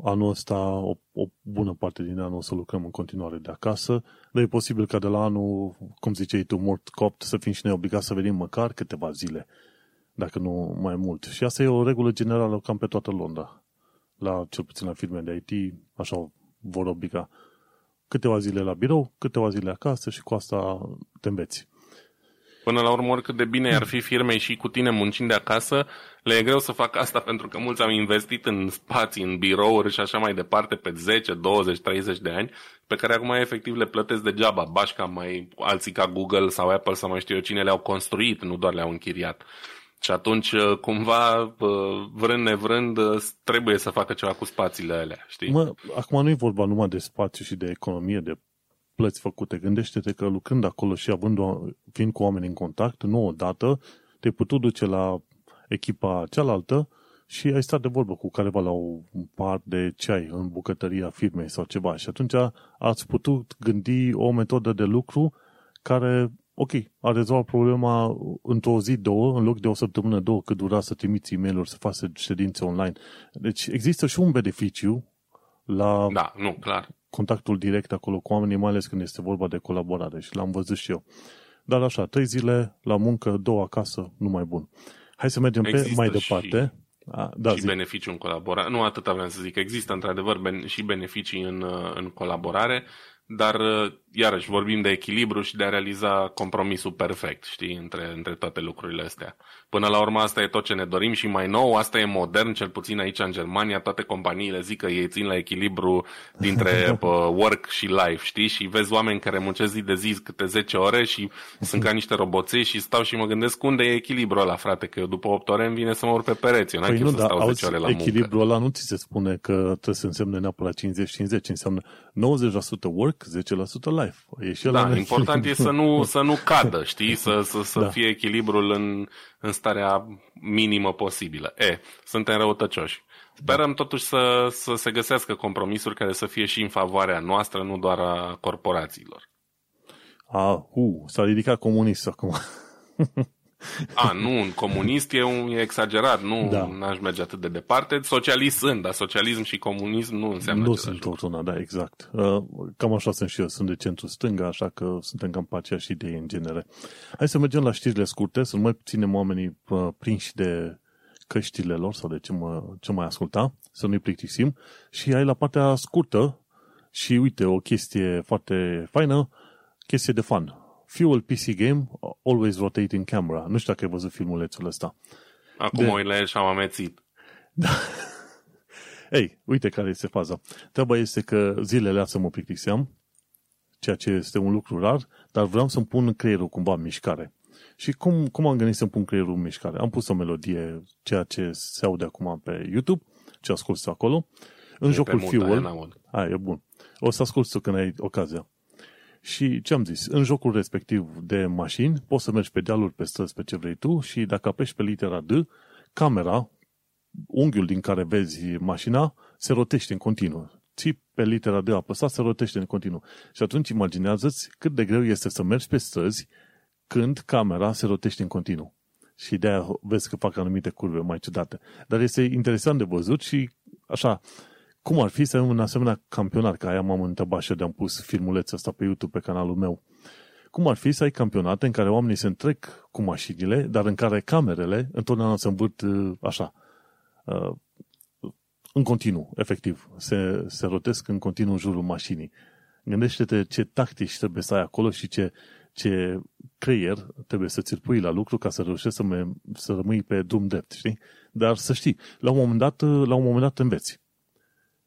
anul ăsta, o, o bună parte din anul o să lucrăm în continuare de acasă, dar e posibil ca de la anul, cum ziceai tu, mort copt, să fim și noi obligați să venim măcar câteva zile, dacă nu mai mult. Și asta e o regulă generală cam pe toată Londra. La, cel puțin la firme de IT, așa vor obliga câteva zile la birou, câteva zile acasă și cu asta te înveți. Până la urmă, oricât de bine ar fi firmei și cu tine muncind de acasă, le e greu să facă asta pentru că mulți au investit în spații, în birouri și așa mai departe pe 10, 20, 30 de ani, pe care acum efectiv le plătesc degeaba. Bașca mai alții ca Google sau Apple sau mai știu eu cine le-au construit, nu doar le-au închiriat. Și atunci, uh, cumva, uh, vrând nevrând, uh, trebuie să facă ceva cu spațiile alea, știi? Mă, acum nu e vorba numai de spațiu și de economie, de plăți făcute. Gândește-te că lucrând acolo și având, fiind cu oameni în contact, nu odată, te-ai putut duce la echipa cealaltă și ai stat de vorbă cu careva la un par de ceai în bucătăria firmei sau ceva și atunci ați putut gândi o metodă de lucru care, ok, a rezolvat problema într-o zi, două, în loc de o săptămână, două, cât dura să trimiți e mail să faci ședințe online. Deci există și un beneficiu la da, nu, clar. contactul direct acolo cu oamenii, mai ales când este vorba de colaborare și l-am văzut și eu. Dar așa, trei zile la muncă, două acasă, nu mai bun. Hai să mergem Există pe mai departe. Și a, da, și zi. beneficii în colaborare. Nu atât aveam să zic. Există într-adevăr și beneficii în, în colaborare, dar uh, iarăși vorbim de echilibru și de a realiza compromisul perfect, știi, între, între toate lucrurile astea. Până la urmă asta e tot ce ne dorim și mai nou, asta e modern, cel puțin aici în Germania, toate companiile zic că ei țin la echilibru dintre work și life, știi? Și vezi oameni care muncesc zi de zi câte 10 ore și sunt ca niște roboței și stau și mă gândesc unde e echilibru ăla, frate, că eu după 8 ore îmi vine să mă urc pe pereți, eu n-am păi nu, să da, stau 10 ore la muncă. Echilibru ăla nu ți se spune că trebuie să însemne neapărat 50-50, înseamnă 90% work, 10% life. E și da, important e să nu, să nu cadă, știi? Să, să, să da. fie echilibrul în, în starea minimă posibilă. E, suntem răutăcioși. Sperăm totuși să, să se găsească compromisuri care să fie și în favoarea noastră, nu doar a corporațiilor. A, uh, s-a ridicat comunist acum. A, nu, un comunist e, un, e exagerat, nu da. aș merge atât de departe. Socialist sunt, dar socialism și comunism nu înseamnă Nu sunt tot una, da, exact. Uh, cam așa sunt și eu, sunt de centru stânga, așa că suntem cam pe aceeași idee în genere. Hai să mergem la știrile scurte, să nu mai ținem oamenii uh, prinși de căștile lor sau de ce, mă, ce mai asculta, să nu-i plictisim. Și ai la partea scurtă și uite, o chestie foarte faină, chestie de fan Fuel PC Game, Always Rotating Camera. Nu știu dacă ai văzut filmulețul ăsta. Acum de... la el și am amețit. Da. Ei, uite care este faza. Treaba este că zilele astea mă plictiseam, ceea ce este un lucru rar, dar vreau să-mi pun creierul cumva în mișcare. Și cum, cum am gândit să-mi pun creierul în mișcare? Am pus o melodie, ceea ce se aude acum pe YouTube, ce asculti acolo, în e jocul Fuel. Aia e bun. O să asculti când ai ocazia. Și ce am zis? În jocul respectiv de mașini, poți să mergi pe dealuri, pe străzi, pe ce vrei tu și dacă apeși pe litera D, camera, unghiul din care vezi mașina, se rotește în continuu. Ții pe litera D apăsat, se rotește în continuu. Și atunci imaginează-ți cât de greu este să mergi pe străzi când camera se rotește în continuu. Și de-aia vezi că fac anumite curve mai ciudate. Dar este interesant de văzut și așa, cum ar fi să un asemenea campionat, că aia m-am întrebat și de-am pus filmulețul ăsta pe YouTube, pe canalul meu. Cum ar fi să ai campionate în care oamenii se întrec cu mașinile, dar în care camerele întotdeauna se învârt uh, așa, uh, în continuu, efectiv. Se, se rotesc în continuu în jurul mașinii. Gândește-te ce tactici trebuie să ai acolo și ce, ce creier trebuie să ți pui la lucru ca să reușești să, me, să rămâi pe drum drept, știi? Dar să știi, la un moment dat, la un moment dat înveți.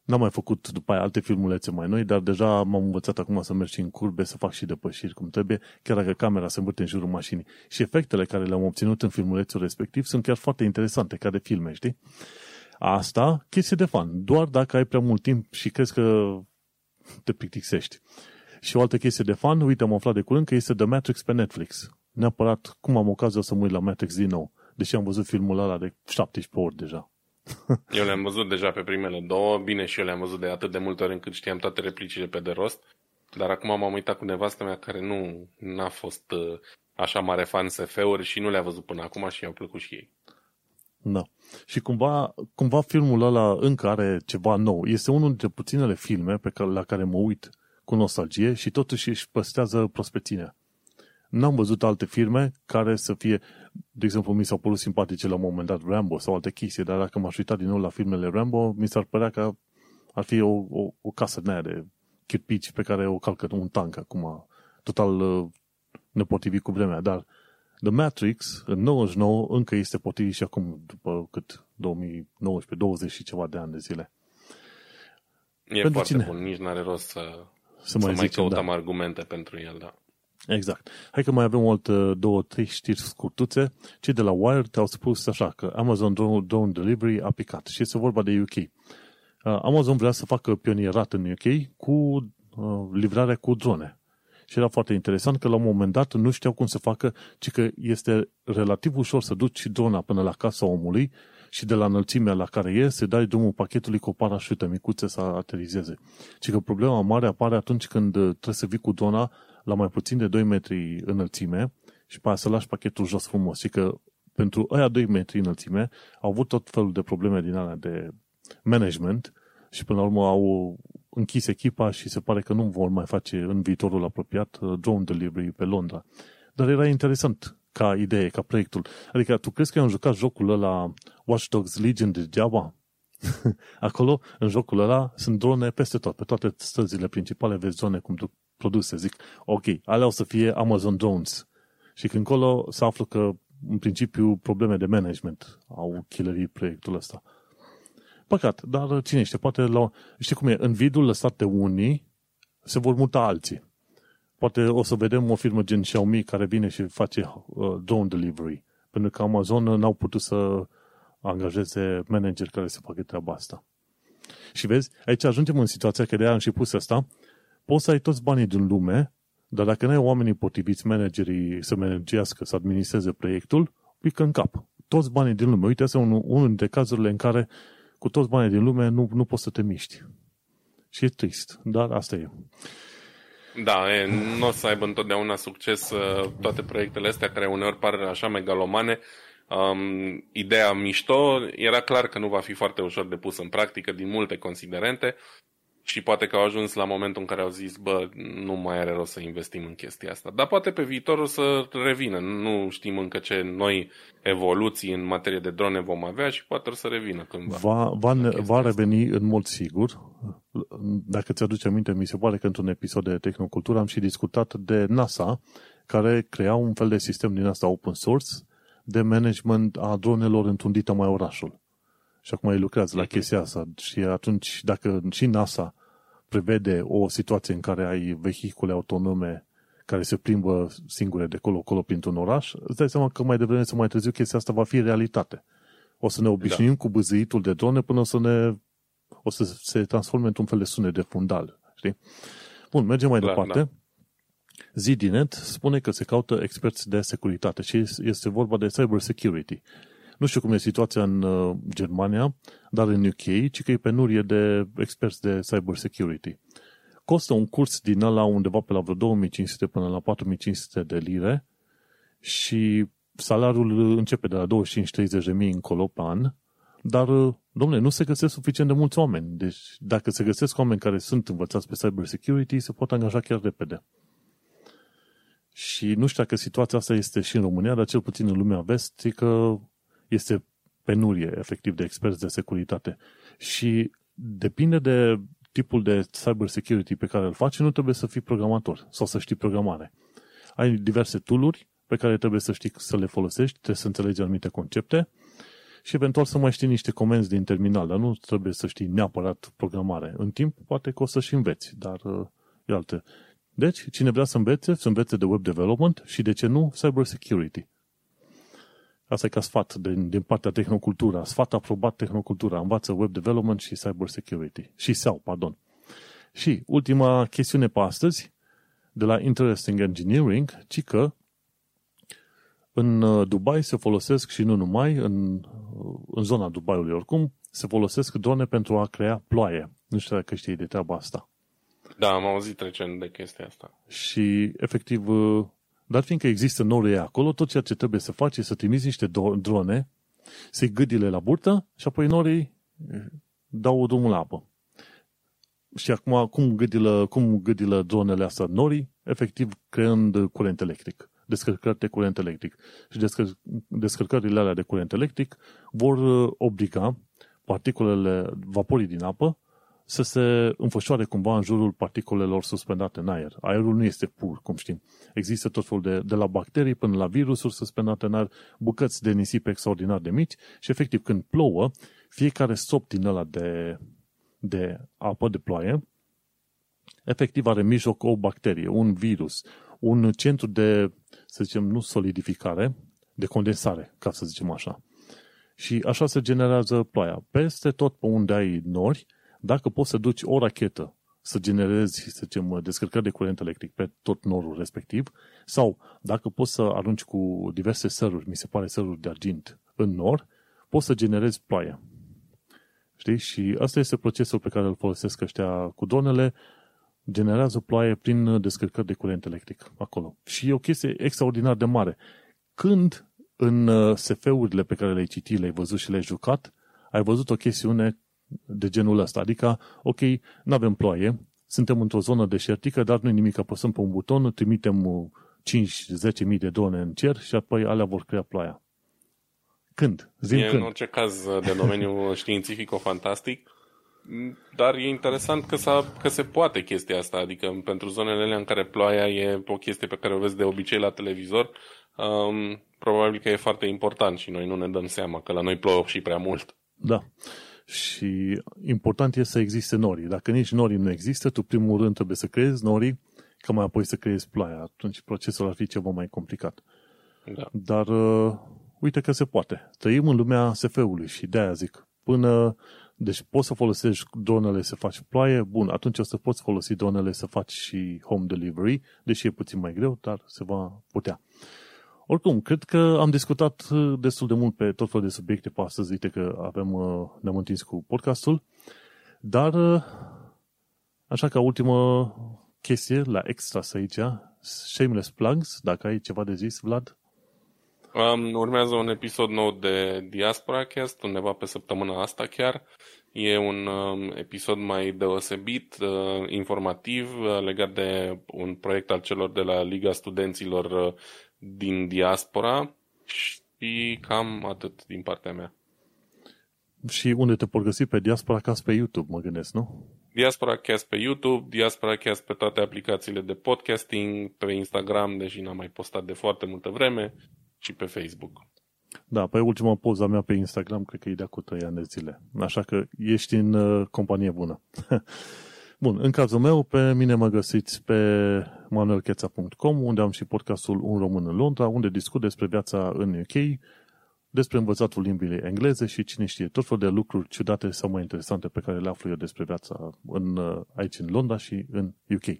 N-am mai făcut după aia alte filmulețe mai noi, dar deja m-am învățat acum să merg și în curbe, să fac și depășiri cum trebuie, chiar dacă camera se învârte în jurul mașinii. Și efectele care le-am obținut în filmulețul respectiv sunt chiar foarte interesante, ca de filme, știi? Asta, chestie de fan. Doar dacă ai prea mult timp și crezi că te plictisești. Și o altă chestie de fan, uite, am aflat de curând că este The Matrix pe Netflix. Neapărat, cum am ocazia să mă uit la Matrix din nou, deși am văzut filmul ăla de 17 ori deja. Eu le-am văzut deja pe primele două, bine și eu le-am văzut de atât de multe ori încât știam toate replicile pe de rost, dar acum m-am uitat cu nevastă mea care nu n-a fost uh, așa mare fan SF-uri și nu le-a văzut până acum și i-au plăcut și ei. Da. Și cumva, cumva filmul ăla încă are ceva nou. Este unul dintre puținele filme pe care, la care mă uit cu nostalgie și totuși își păstrează prospețimea. N-am văzut alte filme care să fie, de exemplu, mi s-au părut simpatice la un moment dat Rambo sau alte chestii, dar dacă m-aș uita din nou la filmele Rambo, mi s-ar părea că ar fi o, o, o casă din aia de chirpici pe care o calcă un tank acum, total uh, nepotrivit cu vremea, dar The Matrix, în 99, încă este potrivit și acum, după cât, 2019, 20 și ceva de ani de zile. E pentru foarte cine? bun, nici n-are rost să, să, mai, să mai căutăm da. argumente pentru el, da. Exact. Hai că mai avem o altă două, trei știri scurtuțe. Cei de la Wired au spus așa că Amazon Drone Delivery a picat și este vorba de UK. Uh, Amazon vrea să facă pionierat în UK cu uh, livrarea cu drone. Și era foarte interesant că la un moment dat nu știau cum să facă, ci că este relativ ușor să duci drona până la casa omului și de la înălțimea la care e, să dai drumul pachetului cu o parașută micuță să aterizeze. Ci că problema mare apare atunci când trebuie să vii cu drona la mai puțin de 2 metri înălțime și pe aia să lași pachetul jos frumos. Și că pentru aia 2 metri înălțime au avut tot felul de probleme din alea de management și până la urmă au închis echipa și se pare că nu vor mai face în viitorul apropiat uh, drone delivery pe Londra. Dar era interesant ca idee, ca proiectul. Adică tu crezi că am jucat jocul ăla Watch Dogs Legion degeaba? Acolo, în jocul ăla, sunt drone peste tot, pe toate străzile principale vezi drone cum duc produse. Zic, ok, alea o să fie Amazon Drones. Și când colo se află că, în principiu, probleme de management au killerii proiectul ăsta. Păcat, dar cine știe, poate la, știi cum e, în vidul lăsat de unii se vor muta alții. Poate o să vedem o firmă gen Xiaomi care vine și face uh, drone delivery. Pentru că Amazon n-au putut să angajeze manageri care să facă treaba asta. Și vezi, aici ajungem în situația că de am și pus asta, poți să ai toți banii din lume, dar dacă nu ai oamenii potriviți, managerii să managească, să administreze proiectul, pică în cap. Toți banii din lume. Uite, asta e unul, unul dintre cazurile în care cu toți banii din lume nu, nu poți să te miști. Și e trist, dar asta e. Da, e, nu o să aibă întotdeauna succes uh, toate proiectele astea care uneori par așa megalomane. Um, ideea mișto era clar că nu va fi foarte ușor de pus în practică din multe considerente și poate că au ajuns la momentul în care au zis, bă, nu mai are rost să investim în chestia asta. Dar poate pe viitor o să revină. Nu știm încă ce noi evoluții în materie de drone vom avea și poate o să revină cândva. Va, va, va reveni asta. în mod sigur. Dacă ți-aduce aminte, mi se pare că într-un episod de Tehnocultură am și discutat de NASA, care crea un fel de sistem din asta open source de management a dronelor întundită mai orașul. Și acum ei lucrează la chestia asta. Și atunci, dacă și NASA prevede o situație în care ai vehicule autonome care se plimbă singure de colo-colo printr-un oraș, îți dai seama că mai devreme sau mai târziu chestia asta va fi realitate. O să ne obișnuim da. cu băzâitul de drone până o să ne o să se transforme într-un fel de sunet de fundal. Știi? Bun, mergem mai Clar, departe. Da. ZDNet spune că se caută experți de securitate și este vorba de cyber security. Nu știu cum e situația în uh, Germania, dar în UK, ci că e penurie de experți de cyber security. Costă un curs din ăla undeva pe la vreo 2500 până la 4500 de lire și salariul începe de la 25-30 de mii încolo pe an, dar, uh, domnule, nu se găsesc suficient de mulți oameni. Deci, dacă se găsesc oameni care sunt învățați pe cyber security, se pot angaja chiar repede. Și nu știu dacă situația asta este și în România, dar cel puțin în lumea vestică este penurie, efectiv, de experți de securitate. Și depinde de tipul de cyber security pe care îl faci, nu trebuie să fii programator sau să știi programare. Ai diverse tooluri pe care trebuie să știi să le folosești, trebuie să înțelegi anumite concepte și eventual să mai știi niște comenzi din terminal, dar nu trebuie să știi neapărat programare. În timp, poate că o să și înveți, dar uh, e alte. Deci, cine vrea să învețe, să învețe de web development și, de ce nu, cyber security. Asta e ca sfat din, din partea Tehnocultura. Sfat aprobat Tehnocultura. Învață web development și cyber security. Și SEO, pardon. Și ultima chestiune pe astăzi, de la Interesting Engineering, ci că în uh, Dubai se folosesc și nu numai, în, uh, în zona Dubaiului oricum, se folosesc drone pentru a crea ploaie. Nu știu dacă știi de treaba asta. Da, am auzit recent de chestia asta. Și, efectiv, uh, dar fiindcă există nore acolo, tot ceea ce trebuie să faci e să trimiți niște drone, să-i gâdile la burtă și apoi norii eh, dau drumul la apă. Și acum, cum gâdilă, cum gâdilă dronele astea norii? Efectiv, creând curent electric. Descărcări de curent electric. Și descăr- descărcările alea de curent electric vor eh, obliga particulele, vaporii din apă, să se înfășoare cumva în jurul particulelor suspendate în aer. Aerul nu este pur, cum știm. Există tot felul de, de la bacterii până la virusuri suspendate în aer, bucăți de nisip extraordinar de mici și efectiv când plouă, fiecare stop din ăla de, de apă, de ploaie, efectiv are în mijloc o bacterie, un virus, un centru de, să zicem, nu solidificare, de condensare, ca să zicem așa. Și așa se generează ploaia. Peste tot pe unde ai nori, dacă poți să duci o rachetă să generezi, să zicem, descărcări de curent electric pe tot norul respectiv, sau dacă poți să arunci cu diverse săruri, mi se pare săruri de argint, în nor, poți să generezi ploaie. Știi? Și asta este procesul pe care îl folosesc ăștia cu dronele, generează ploaie prin descărcări de curent electric acolo. Și e o chestie extraordinar de mare. Când în uh, SF-urile pe care le-ai citit, le-ai văzut și le-ai jucat, ai văzut o chestiune de genul ăsta. Adică, ok, nu avem ploaie, suntem într-o zonă deșertică, dar nu nimic, apăsăm pe un buton, trimitem 5-10 mii de drone în cer și apoi alea vor crea ploaia. Când? Zim e când? în orice caz de domeniul științifico-fantastic, dar e interesant că, s-a, că se poate chestia asta, adică pentru zonele alea în care ploaia e o chestie pe care o vezi de obicei la televizor, um, probabil că e foarte important și noi nu ne dăm seama că la noi plouă și prea mult. Da. Și important e să existe norii. Dacă nici norii nu există, tu primul rând trebuie să creezi norii, ca mai apoi să creezi ploaia. Atunci procesul ar fi ceva mai complicat. Da. Dar uh, uite că se poate. Trăim în lumea SF-ului și de-aia zic, până... Deci poți să folosești dronele să faci ploaie, bun, atunci o să poți folosi dronele să faci și home delivery, deși e puțin mai greu, dar se va putea. Oricum, cred că am discutat uh, destul de mult pe tot felul de subiecte pe astăzi, uite că avem, uh, ne-am întins cu podcastul, dar uh, așa ca ultimă chestie la extra aici, shameless plugs, dacă ai ceva de zis, Vlad? Um, urmează un episod nou de Diaspora Cast, undeva pe săptămâna asta chiar. E un um, episod mai deosebit, uh, informativ, uh, legat de un proiect al celor de la Liga Studenților uh, din diaspora și cam atât din partea mea. Și unde te pot găsi pe Diaspora Cast pe YouTube, mă gândesc, nu? Diaspora Cast pe YouTube, Diaspora Cast pe toate aplicațiile de podcasting, pe Instagram, deși n-am mai postat de foarte multă vreme, și pe Facebook. Da, pe ultima poza mea pe Instagram, cred că e de acum 3 ani de zile. Așa că ești în uh, companie bună. Bun, în cazul meu, pe mine mă găsiți pe manuelcheța.com, unde am și podcastul Un Român în Londra, unde discut despre viața în UK, despre învățatul limbii engleze și cine știe, tot felul de lucruri ciudate sau mai interesante pe care le aflu eu despre viața în, aici în Londra și în UK.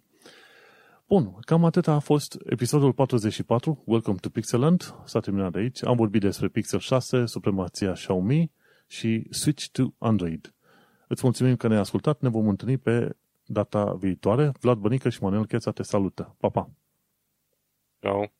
Bun, cam atât a fost episodul 44, Welcome to Pixeland, s-a terminat de aici. Am vorbit despre Pixel 6, supremația Xiaomi și Switch to Android. Îți mulțumim că ne-ai ascultat, ne vom întâlni pe data viitoare. Vlad Bănică și Manuel Cheța te salută. Pa, pa! Ciao.